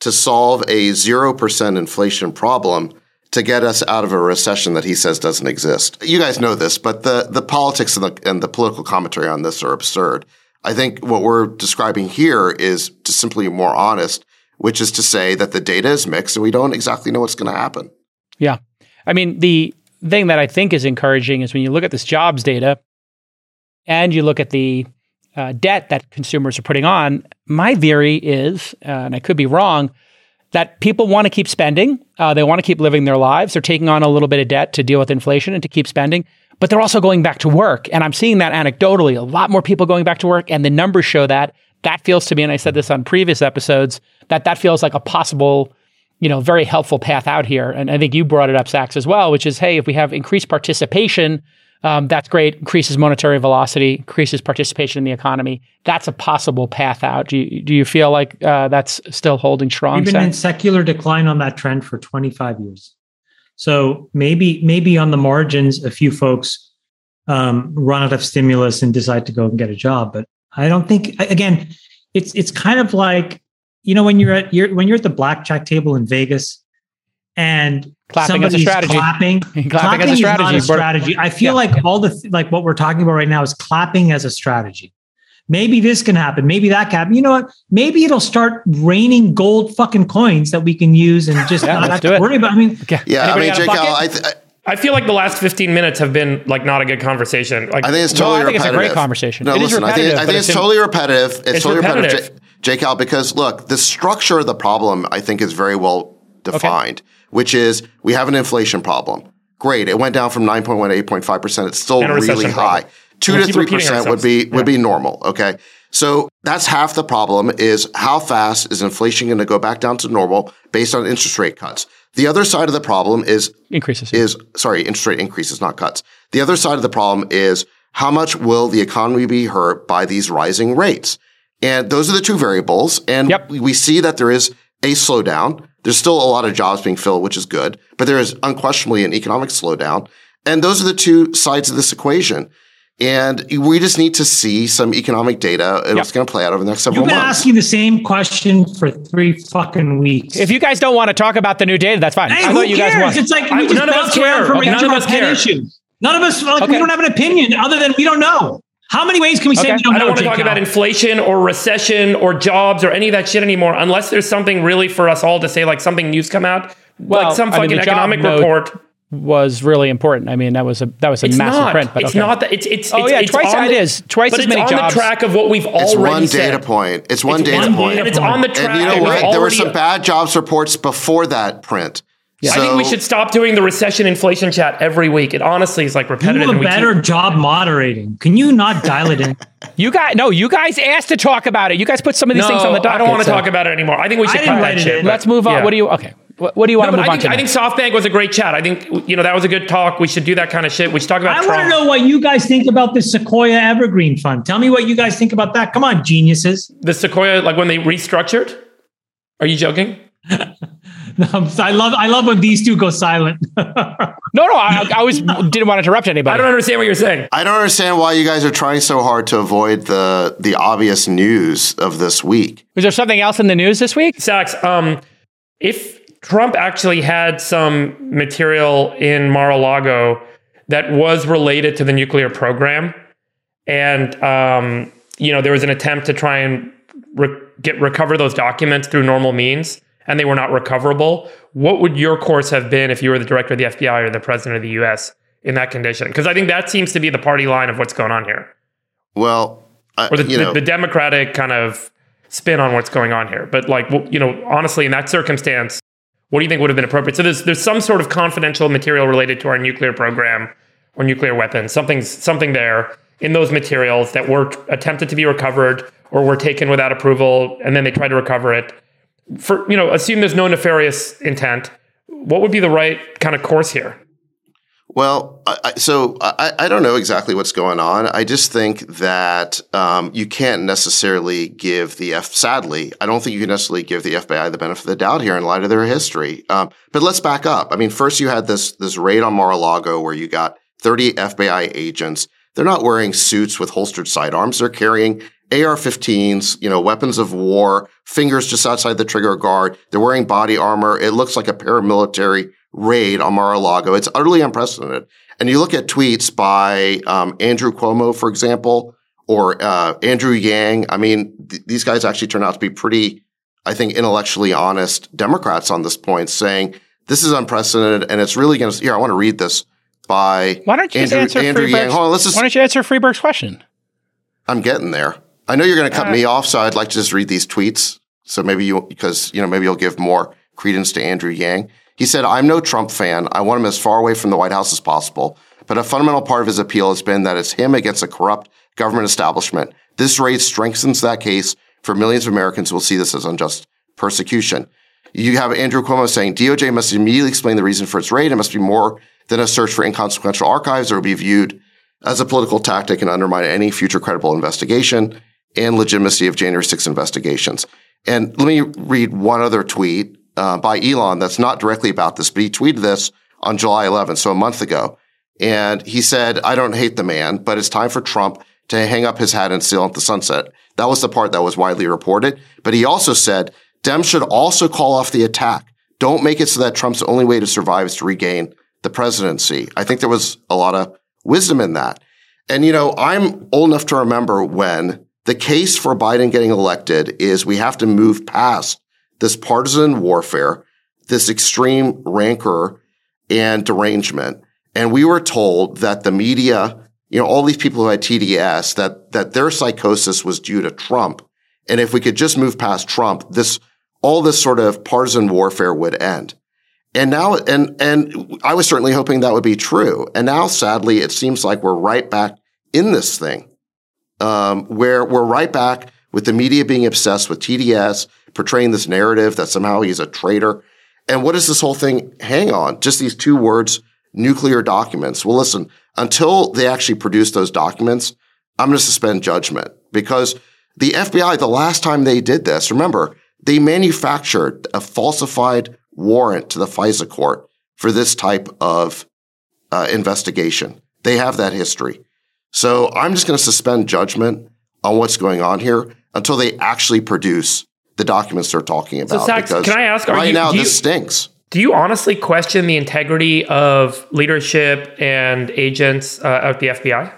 to solve a 0% inflation problem to get us out of a recession that he says doesn't exist. You guys know this, but the, the politics and the, and the political commentary on this are absurd. I think what we're describing here is simply more honest, which is to say that the data is mixed and we don't exactly know what's going to happen. Yeah. I mean, the thing that I think is encouraging is when you look at this jobs data and you look at the uh, debt that consumers are putting on, my theory is, uh, and I could be wrong, that people want to keep spending. Uh, they want to keep living their lives. They're taking on a little bit of debt to deal with inflation and to keep spending, but they're also going back to work. And I'm seeing that anecdotally, a lot more people going back to work, and the numbers show that. That feels to me, and I said this on previous episodes, that that feels like a possible you know, very helpful path out here. And I think you brought it up, Sacks, as well, which is, hey, if we have increased participation, um, that's great. Increases monetary velocity, increases participation in the economy. That's a possible path out. Do you, do you feel like uh, that's still holding strong? We've been in secular decline on that trend for 25 years. So maybe maybe on the margins, a few folks um, run out of stimulus and decide to go and get a job. But I don't think again, it's it's kind of like you know when you're at you're when you're at the blackjack table in Vegas and Clapping as a somebody's strategy. clapping <laughs> Clapping as a is not strategy. a strategy. I feel Yeah. like all the th- like what we're talking about right now is clapping as a strategy. Maybe this can happen. Maybe that can happen. You know what? Maybe it'll start raining gold fucking coins that we can use and just <laughs> Yeah, not have to it. worry about. I mean, Okay. Yeah, I got mean, a Jake, bucket? Al, I, th- I feel like the last 15 minutes have been like not a good conversation. Like I think it's No, totally I think it's a great repetitive. conversation. No, It is listen, I think, I think it's it's, totally repetitive. It's, It's totally repetitive, repetitive. J- J-Cal, because look, the structure of the problem I think is very well defined, which is we have an inflation problem. Great, it went down from 9.1 to 8.5 percent. It's still And a recession really high. problem. Two We'll to three percent would be would be normal. Okay, so that's half the problem. Is how fast is inflation going to go back down to normal based on interest rate cuts? The other side of the problem is Increases. is sorry, interest rate increases, not cuts. The other side of the problem is how much will the economy be hurt by these rising rates? And those are the two variables. And Yep. we, we see that there is a slowdown. There's still a lot of jobs being filled, which is good, but there is unquestionably an economic slowdown. And those are the two sides of this equation. And we just need to see some economic data and Yep. going to play out over the next several months. You've been months. asking the same question for three fucking weeks. If you guys don't want to talk about the new data, that's fine. Hey, I who thought you guys cares? want. It's like I- just none of us care. from Okay, none of us care. issues. None of us like Okay. we don't have an opinion other than we don't know. How many ways can we say Okay. we don't I don't want to talk Jake about inflation or recession or jobs or any of that shit anymore unless there's something really for us all to say, like something news come out, Well, like some I mean, fucking the economic report. was really important. I mean, that was a that was a It's massive not. print. But it's okay. not that. It's it's. Oh, it's, yeah, it's twice on it the- is. Twice but as many on jobs. the track of what we've already It's already one said. data point. It's one It's data one point. data and it's on the track. And you know what? There were some bad jobs reports before that print. I think we should stop doing the recession inflation chat every week. It honestly is like repetitive. do and a we better keep- job moderating. Can you not dial it in? <laughs> You guys, no, you guys asked to talk about it. You guys put some of these no, things on the docket. I don't want to so talk about it anymore. I think we should cut that it shit. Let's move on. yeah. What do you? Okay. What, what do you want No, to move I on think, to? I think SoftBank was a great chat. I think you know that was a good talk. We should do that kind of shit. We should talk about I Trump. want to know what you guys think about the Sequoia Evergreen Fund. Tell me what you guys think about that. Come on, geniuses. the Sequoia, like when they restructured. Are you joking? <laughs> I love I love when these two go silent. <laughs> no, no, I, I was didn't want to interrupt anybody. I don't understand what you're saying. I don't understand why you guys are trying so hard to avoid the the obvious news of this week. Was there something else in the news this week? Sacks, um, if Trump actually had some material in Mar-a-Lago that was related to the nuclear program, and um, you know there was an attempt to try and re- get recover those documents through normal means, and they were not recoverable, what would your course have been if you were the director of the FBI or the president of the U.S. in that condition? Because I think that seems to be the party line of what's going on here, Well, I, or the, you the, know, the Democratic kind of spin on what's going on here. But like, you know, honestly, in that circumstance, what do you think would have been appropriate? So there's there's some sort of confidential material related to our nuclear program or nuclear weapons. Something's something there in those materials that were attempted to be recovered or were taken without approval, and then they tried to recover it. For you know, assume there's no nefarious intent. What would be the right kind of course here? Well, I, so I, I don't know exactly what's going on. I just think that um, you can't necessarily give the F. Sadly, I don't think you can necessarily give the FBI the benefit of the doubt here in light of their history. Um, but let's back up. I mean, first you had this this raid on Mar-a-Lago where you got 30 FBI agents. They're not wearing suits with holstered sidearms. They're carrying AR-15s, you know, weapons of war, fingers just outside the trigger guard. They're wearing body armor. It looks like a paramilitary raid on Mar-a-Lago. It's utterly unprecedented. And you look at tweets by um, Andrew Cuomo, for example, or uh, Andrew Yang. I mean, th- these guys actually turn out to be pretty, I think, intellectually honest Democrats on this point, saying this is unprecedented and it's really going to. Here, I want to read this by Why don't you Andrew, answer Andrew Yang. Hold on, let's just. Why don't you answer Friedberg's question? I'm getting there. I know you're going to cut Uh, me off, so I'd like to just read these tweets. So maybe you, because, you know, maybe you'll give more credence to Andrew Yang. He said, I'm no Trump fan. I want him as far away from the White House as possible. But a fundamental part of his appeal has been that it's him against a corrupt government establishment. This raid strengthens that case for millions of Americans who will see this as unjust persecution. You have Andrew Cuomo saying DOJ must immediately explain the reason for its raid. It must be more than a search for inconsequential archives or be viewed as a political tactic and undermine any future credible investigation and legitimacy of January 6 investigations. And let me read one other tweet uh, by Elon that's not directly about this, but he tweeted this on July 11th, so a month ago. And he said, I don't hate the man, but it's time for Trump to hang up his hat and sail into the sunset. That was the part that was widely reported. But he also said, Dems should also call off the attack. Don't make it so that Trump's only way to survive is to regain the presidency. I think there was a lot of wisdom in that. And, you know, I'm old enough to remember when the case for Biden getting elected is we have to move past this partisan warfare, this extreme rancor and derangement. And we were told that the media, you know, all these people who had TDS, that, that their psychosis was due to Trump. And if we could just move past Trump, this, all this sort of partisan warfare would end. And now, and, and I was certainly hoping that would be true. And now, sadly, it seems like we're right back in this thing, um, where we're right back with the media being obsessed with TDS, portraying this narrative that somehow he's a traitor. And what does this whole thing hang on? Just these two words, nuclear documents. Well, listen, until they actually produce those documents, I'm going to suspend judgment because the FBI, the last time they did this, remember, They manufactured a falsified warrant to the FISA court for this type of uh, investigation. They have that history. So I'm just going to suspend judgment on what's going on here until they actually produce the documents they're talking about. Sacks, because can I ask, right you- now do you- this stinks. Do you honestly question the integrity of leadership and agents uh, at the FBI?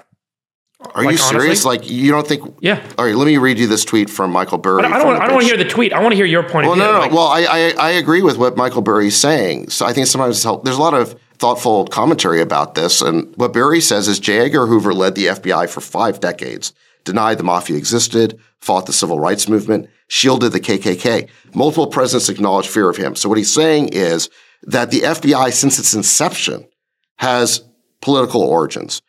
Are Like, you serious? honestly? Like you don't think? Yeah. All right, let me read you this tweet from Michael Burry. I don't, I don't, I don't want to hear the tweet. I want to hear your point Well, of view. no, no, Like, no. Well, I, I I agree with what Michael Burry's saying. So I think sometimes it's help, there's a lot of thoughtful commentary about this. And what Burry says is J. Edgar Hoover led the FBI for five decades, denied the mafia existed, fought the civil rights movement, shielded the KKK. Multiple presidents acknowledged fear of him. So what he's saying is that the FBI, since its inception, has political origins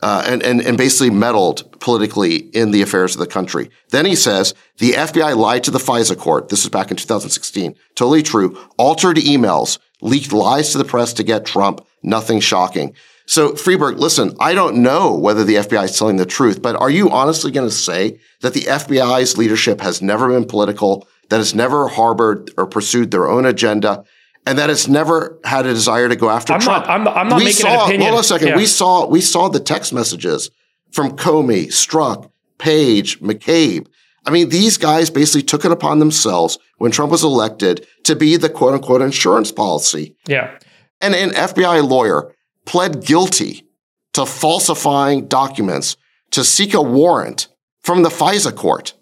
uh, and, and, and basically meddled politically in the affairs of the country. Then he says the FBI lied to the FISA court. This is back in 2016. Totally true. Altered emails, leaked lies to the press to get Trump. Nothing shocking. So Friedberg, listen, I don't know whether the FBI is telling the truth, but are you honestly going to say that the FBI's leadership has never been political, that it's never harbored or pursued their own agenda, and that it's never had a desire to go after I'm Trump? not- I'm- I'm not we making an saw, opinion. Hold on a second. Yeah. We saw we saw the text messages from Comey, Strzok, Page, McCabe. I mean, these guys basically took it upon themselves when Trump was elected to be the quote unquote insurance policy. yeah. And an FBI lawyer pled guilty to falsifying documents to seek a warrant from the FISA court.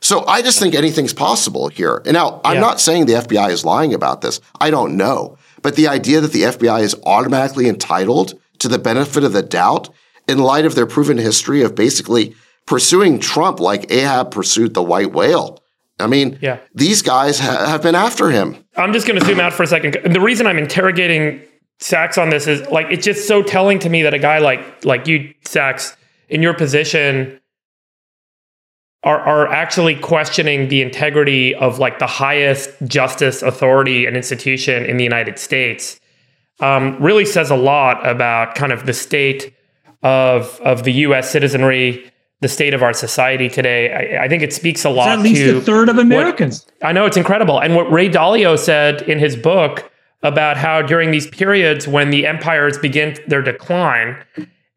So I just think anything's possible here. And now I'm Yeah. not saying the FBI is lying about this. I don't know. But the idea that the FBI is automatically entitled to the benefit of the doubt in light of their proven history of basically pursuing Trump like Ahab pursued the white whale. I mean, Yeah. these guys ha- have been after him. I'm just going to zoom out for a second. The reason I'm interrogating Sacks on this is like it's just so telling to me that a guy like like you, Sacks, in your position, are are actually questioning the integrity of like the highest justice authority and institution in the United States. Um, really says a lot about kind of the state of of the U.S. citizenry, the state of our society today. I, I think it speaks a lot It's at least a third of Americans. I know it's incredible. And what Ray Dalio said in his book about how during these periods when the empires begin their decline,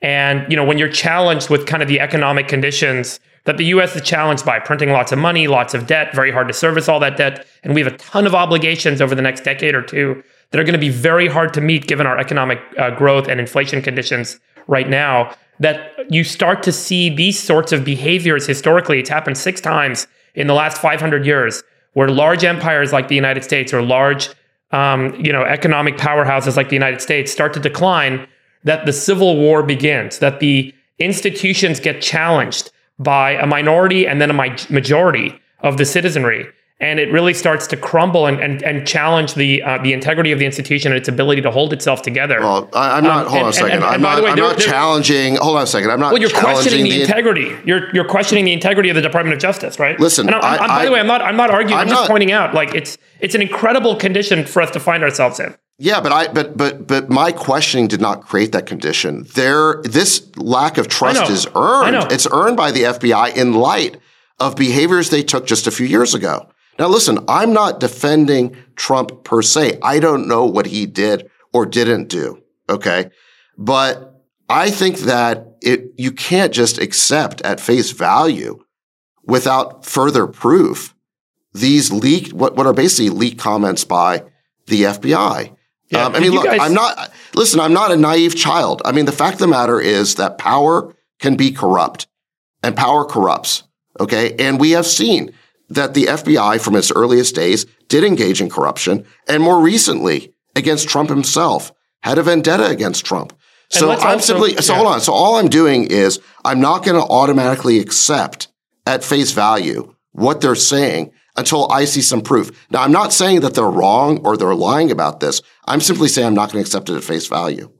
and you know when you're challenged with kind of the economic conditions that the U.S. is challenged by, printing lots of money, lots of debt, very hard to service all that debt, and we have a ton of obligations over the next decade or two that are going to be very hard to meet given our economic uh, growth and inflation conditions right now. That you start to see these sorts of behaviors historically. It's happened six times in the last 500 years, where large empires like the United States or large, um, you know, economic powerhouses like the United States start to decline. That the civil war begins. That the institutions get challenged by a minority and then a majority of the citizenry. And it really starts to crumble and, and, and challenge the uh, the integrity of the institution and its ability to hold itself together. Well, I, I'm not. Um, hold on a second. and- I'm and by not. the way, I'm there- not there- challenging. Hold on a second. I'm not. well, you're questioning challenging the, integrity. You're you're questioning the integrity of the Department of Justice, right? Listen, And I'm, I'm- I- by the way, I'm not I'm not arguing. I'm, I'm just not- pointing out like it's it's an incredible condition for us to find ourselves in. Yeah, but I but but but my questioning did not create that condition. There, this lack of trust is I earned. It's earned by the FBI in light of behaviors they took just a few years ago. Now, listen, I'm not defending Trump per se. I don't know what he did or didn't do. Okay, but I think that it you can't just accept at face value without further proof these leaked what what are basically leaked comments by the FBI. Yeah, Um, I mean, look, guys- I'm not, listen, I'm not a naive child. I mean, the fact of the matter is that power can be corrupt and power corrupts. Okay. And we have seen that the FBI from its earliest days did engage in corruption and more recently against Trump himself had a vendetta against Trump. So I'm also- simply, so yeah. hold on. So all I'm doing is I'm not going to automatically accept at face value what they're saying until I see some proof. Now, I'm not saying that they're wrong or they're lying about this. I'm simply saying I'm not going to accept it at face value.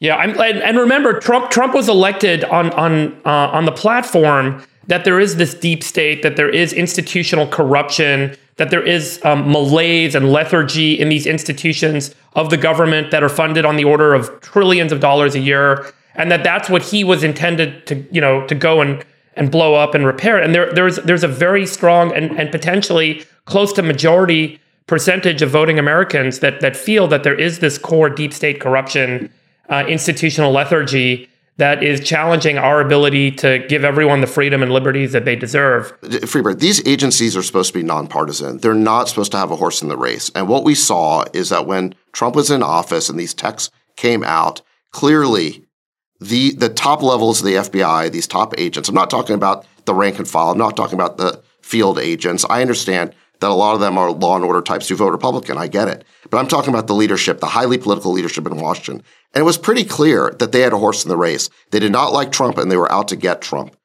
Yeah, I'm, and, and remember, Trump Trump was elected on on uh, on the platform that there is this deep state, that there is institutional corruption, that there is um, malaise and lethargy in these institutions of the government that are funded on the order of trillions of dollars a year, and that that's what he was intended to you know to go and and blow up and repair. And there there's there's a very strong and, and potentially close to majority percentage of voting Americans that that feel that there is this core deep state corruption, uh, institutional lethargy that is challenging our ability to give everyone the freedom and liberties that they deserve. Freebird, these agencies are supposed to be nonpartisan. They're not supposed to have a horse in the race. And what we saw is that when Trump was in office and these texts came out, clearly the the top levels of the FBI, these top agents, I'm not talking about the rank and file, I'm not talking about the field agents. I understand that a lot of them are law and order types who vote Republican. I get it. But I'm talking about the leadership, the highly political leadership in Washington. And it was pretty clear that they had a horse in the race. They did not like Trump and they were out to get Trump.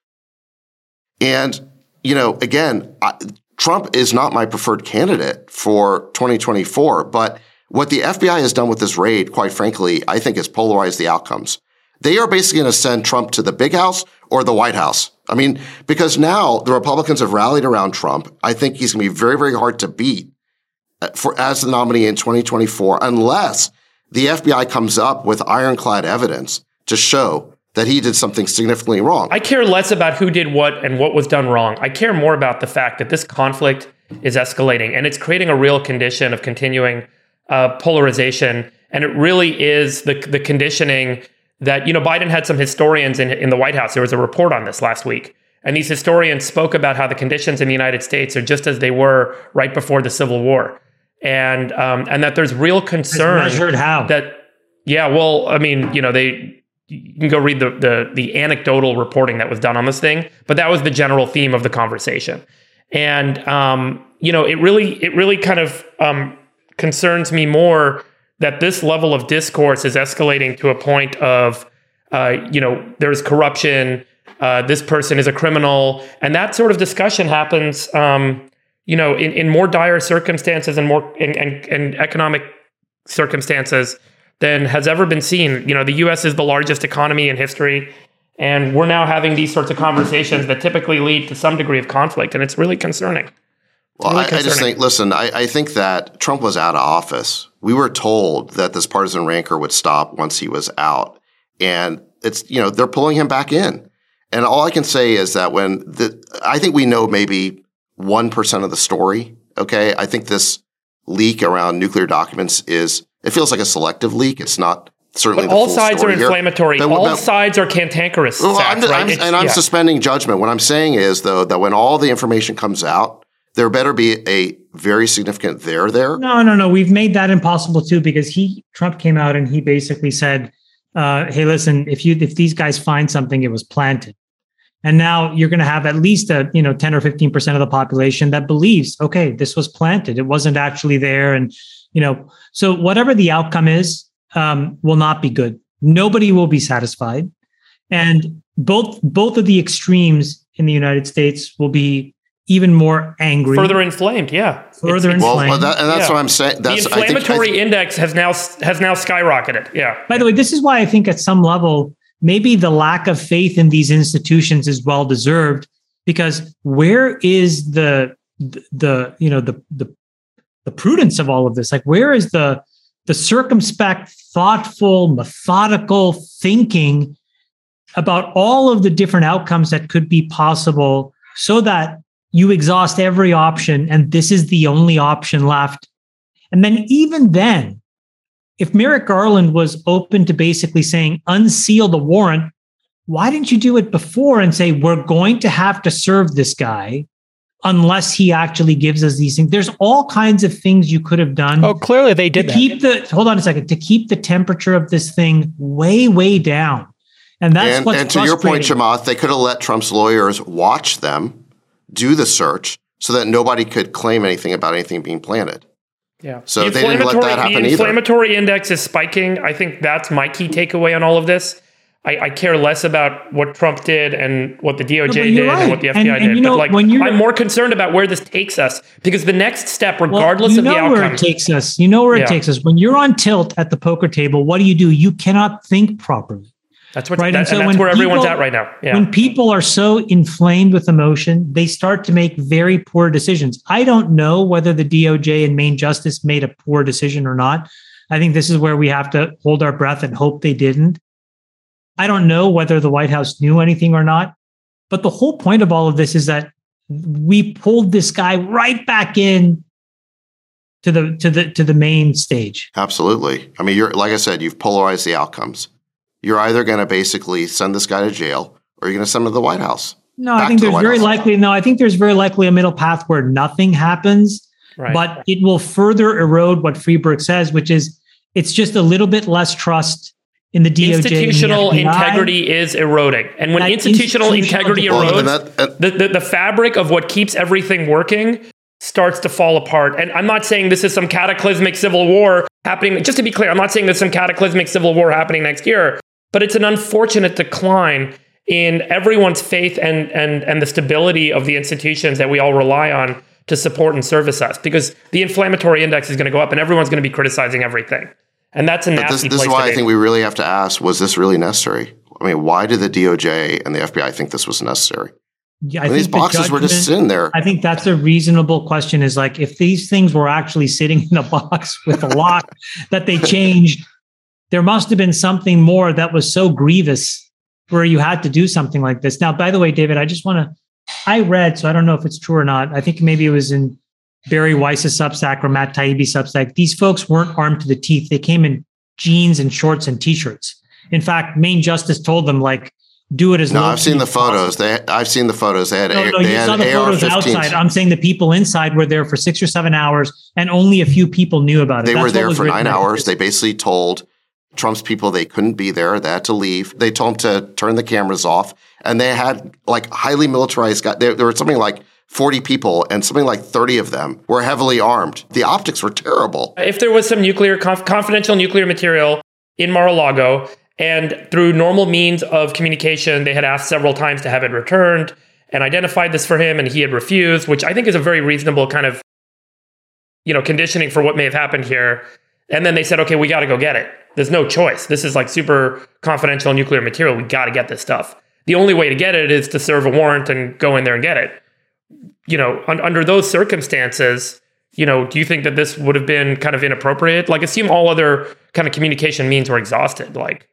And, you know, again, I, Trump is not my preferred candidate for 2024. But what the FBI has done with this raid, quite frankly, I think has polarized the outcomes. They are basically going to send Trump to the big house or the White House. I mean, because now the Republicans have rallied around Trump. I think he's going to be very, very hard to beat uh, for as the nominee in 2024 unless the FBI comes up with ironclad evidence to show that he did something significantly wrong. I care less about who did what and what was done wrong. I care more about the fact that this conflict is escalating and it's creating a real condition of continuing uh, polarization. And it really is the the conditioning that you know Biden had some historians in in the White House. There was a report on this last week, and these historians spoke about how the conditions in the United States are just as they were right before the Civil War, and um, and that there's real concern. As measured how? That yeah, well, I mean, you know, they you can go read the, the the anecdotal reporting that was done on this thing, but that was the general theme of the conversation, and um, you know, it really it really kind of um, concerns me more that this level of discourse is escalating to a point of, uh, you know, there's corruption, uh, this person is a criminal, and that sort of discussion happens, um, you know, in, in more dire circumstances and more in, in, in economic circumstances than has ever been seen. You know, the U.S. is the largest economy in history. And we're now having these sorts of conversations that typically lead to some degree of conflict, and it's really concerning. Well, really I, I, just think, listen, I, I, think that Trump was out of office. We were told that this partisan rancor would stop once he was out. And it's, you know, they're pulling him back in. And all I can say is that when the, I think we know maybe 1% of the story. Okay. I think this leak around nuclear documents is, it feels like a selective leak. It's not certainly but all sides are inflammatory. But, all but, sides are cantankerous. Well, I'm, right? I'm, and I'm yeah. suspending judgment. What I'm saying is, though, that when all the information comes out, there better be a very significant there there. No, no, no. We've made that impossible too because he Trump came out and he basically said, uh, "Hey, listen, if you if these guys find something, it was planted." And now you're going to have at least a you know 10 or 15 percent of the population that believes, okay, this was planted. It wasn't actually there, and you know, so whatever the outcome is, um, will not be good. Nobody will be satisfied, and both both of the extremes in the United States will be even more angry, further inflamed. Yeah, further it's, inflamed. Well, that, and that's yeah. what I'm saying. That's, the inflammatory I think, index has now has now skyrocketed. Yeah. By the way, this is why I think at some level maybe the lack of faith in these institutions is well deserved because where is the the, the you know the the the prudence of all of this? Like where is the the circumspect, thoughtful, methodical thinking about all of the different outcomes that could be possible so that you exhaust every option and this is the only option left. And then, even then, if Merrick Garland was open to basically saying, unseal the warrant, why didn't you do it before and say, we're going to have to serve this guy unless he actually gives us these things? There's all kinds of things you could have done. Oh, clearly they did to keep the hold on a second to keep the temperature of this thing way, way down. And that's and, what's and to your point, Chamath, they could have let Trump's lawyers watch them do the search so that nobody could claim anything about anything being planted. Yeah. So the they didn't let that happen The inflammatory either. index is spiking. I think that's my key takeaway on all of this. I, I care less about what Trump did and what the DOJ no, did right. and what the FBI and, and did. You know, but like, I'm more concerned about where this takes us because the next step, regardless well, of the outcome, where it takes us. You know where it yeah. takes us. When you're on tilt at the poker table, what do you do? You cannot think properly. That's what right. That, and, so and that's where people, everyone's at right now. Yeah. When people are so inflamed with emotion, they start to make very poor decisions. I don't know whether the DOJ and Main Justice made a poor decision or not. I think this is where we have to hold our breath and hope they didn't. I don't know whether the White House knew anything or not. But the whole point of all of this is that we pulled this guy right back in to the to the to the main stage. Absolutely. I mean, you're like I said, you've polarized the outcomes. You're either going to basically send this guy to jail, or you're going to send him to the White House. No, I think to the there's very House. likely. No, I think there's very likely a middle path where nothing happens, Right. but it will further erode what Friedberg says, which is it's just a little bit less trust in the DOJ. and the institutional integrity is eroding. And when institutional institutional integrity Well, erodes, that- and- the, the, the fabric of what keeps everything working starts to fall apart. And I'm not saying this is some cataclysmic civil war happening. Just to be clear, I'm not saying there's some cataclysmic civil war happening next year, but it's an unfortunate decline in everyone's faith and and and the stability of the institutions that we all rely on to support and service us because the inflammatory index is going to go up and everyone's going to be criticizing everything. And that's a nasty this, this place is why to I think we really have to ask: Was this really necessary? I mean, why did the DOJ and the FBI think this was necessary? Yeah, I I mean, these think the boxes were just judgment- sitting there. I think that's a reasonable question. Is like if these things were actually sitting in a box <laughs> with a lock that they changed, there must have been something more that was so grievous where you had to do something like this. Now, by the way, David, I just want to. I read, so I don't know if it's true or not. I think maybe it was in Bari Weiss's Substack or Matt Taibbi's Substack. These folks weren't armed to the teeth. They came in jeans and shorts and t-shirts. In fact, Main Justice told them like, do it as No, I've seen the photos. They, I've seen the photos. They had, No, no, you saw the photos outside. AR-15s. I'm saying the people inside were there for six or seven hours, and only a few people knew about it. They That's were there for nine hours. They basically told Trump's people they couldn't be there. They had to leave. They told them to turn the cameras off. And they had like highly militarized guys. There, there were something like 40 people, and something like 30 of them were heavily armed. The optics were terrible. if there was some nuclear conf- confidential nuclear material in Mar-a-Lago and through normal means of communication they had asked several times to have it returned and identified this for him and he had refused which I think is a very reasonable kind of you know conditioning for what may have happened here and then they said okay we got to go get it there's no choice this is like super confidential nuclear material we got to get this stuff the only way to get it is to serve a warrant and go in there and get it you know un- under those circumstances you know, do you think that this would have been kind of inappropriate? Like, assume all other kind of communication means were exhausted. Like,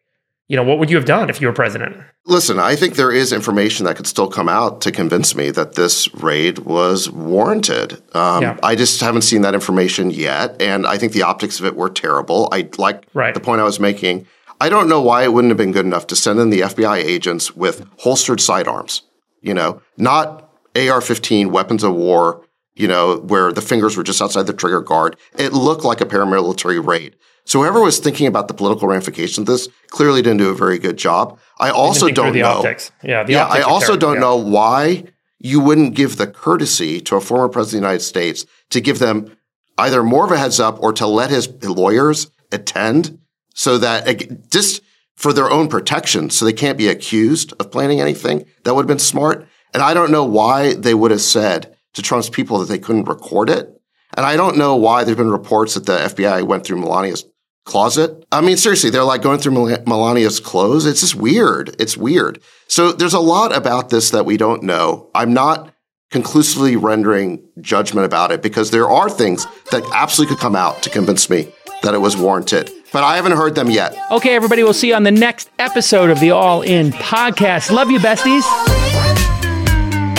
you know, what would you have done if you were president? Listen, I think there is information that could still come out to convince me that this raid was warranted. Um, Yeah. I just haven't seen that information yet, and I think the optics of it were terrible. I like Right. the point I was making. I don't know why it wouldn't have been good enough to send in the FBI agents with holstered sidearms. You know, not AR-15 weapons of war. You know, where the fingers were just outside the trigger guard. It looked like a paramilitary raid. So whoever was thinking about the political ramifications of this clearly didn't do a very good job. I also don't the know. optics. Yeah, the yeah, I optics are also don't Yeah. know why you wouldn't give the courtesy to a former president of the United States to give them either more of a heads up or to let his lawyers attend so that just for their own protection, so they can't be accused of planning anything. That would have been smart. And I don't know why they would have said to Trump's people that they couldn't record it. And I don't know why there's been reports that the FBI went through Melania's closet. I mean, seriously, they're like going through Mel- Melania's clothes. It's just weird. It's weird. So there's a lot about this that we don't know. I'm not conclusively rendering judgment about it because there are things that absolutely could come out to convince me that it was warranted. But I haven't heard them yet. Okay, everybody, we'll see you on the next episode of the All In podcast. Love you, besties.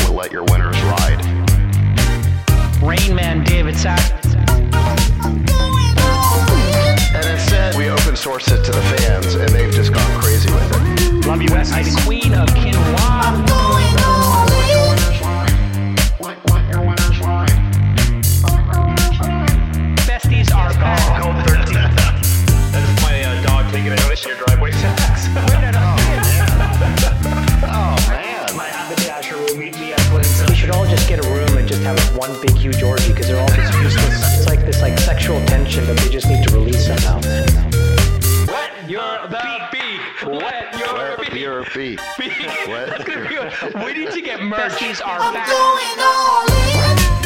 We'll let your winners ride. Rain Man David Sack. We open source it to the fans, and they've just gone crazy with it. Love you, besties. The Queen of Quinoa. Besties are back. That is my uh, dog taking a notice in your driveway. <laughs> Oh, man. We should all just get a room and just have one big huge orgy because they're all just useless. It's like this like sexual tension that they just need to release somehow. Your Wet your feet. Wet your We need to get merch. Besties are I'm back. going all in.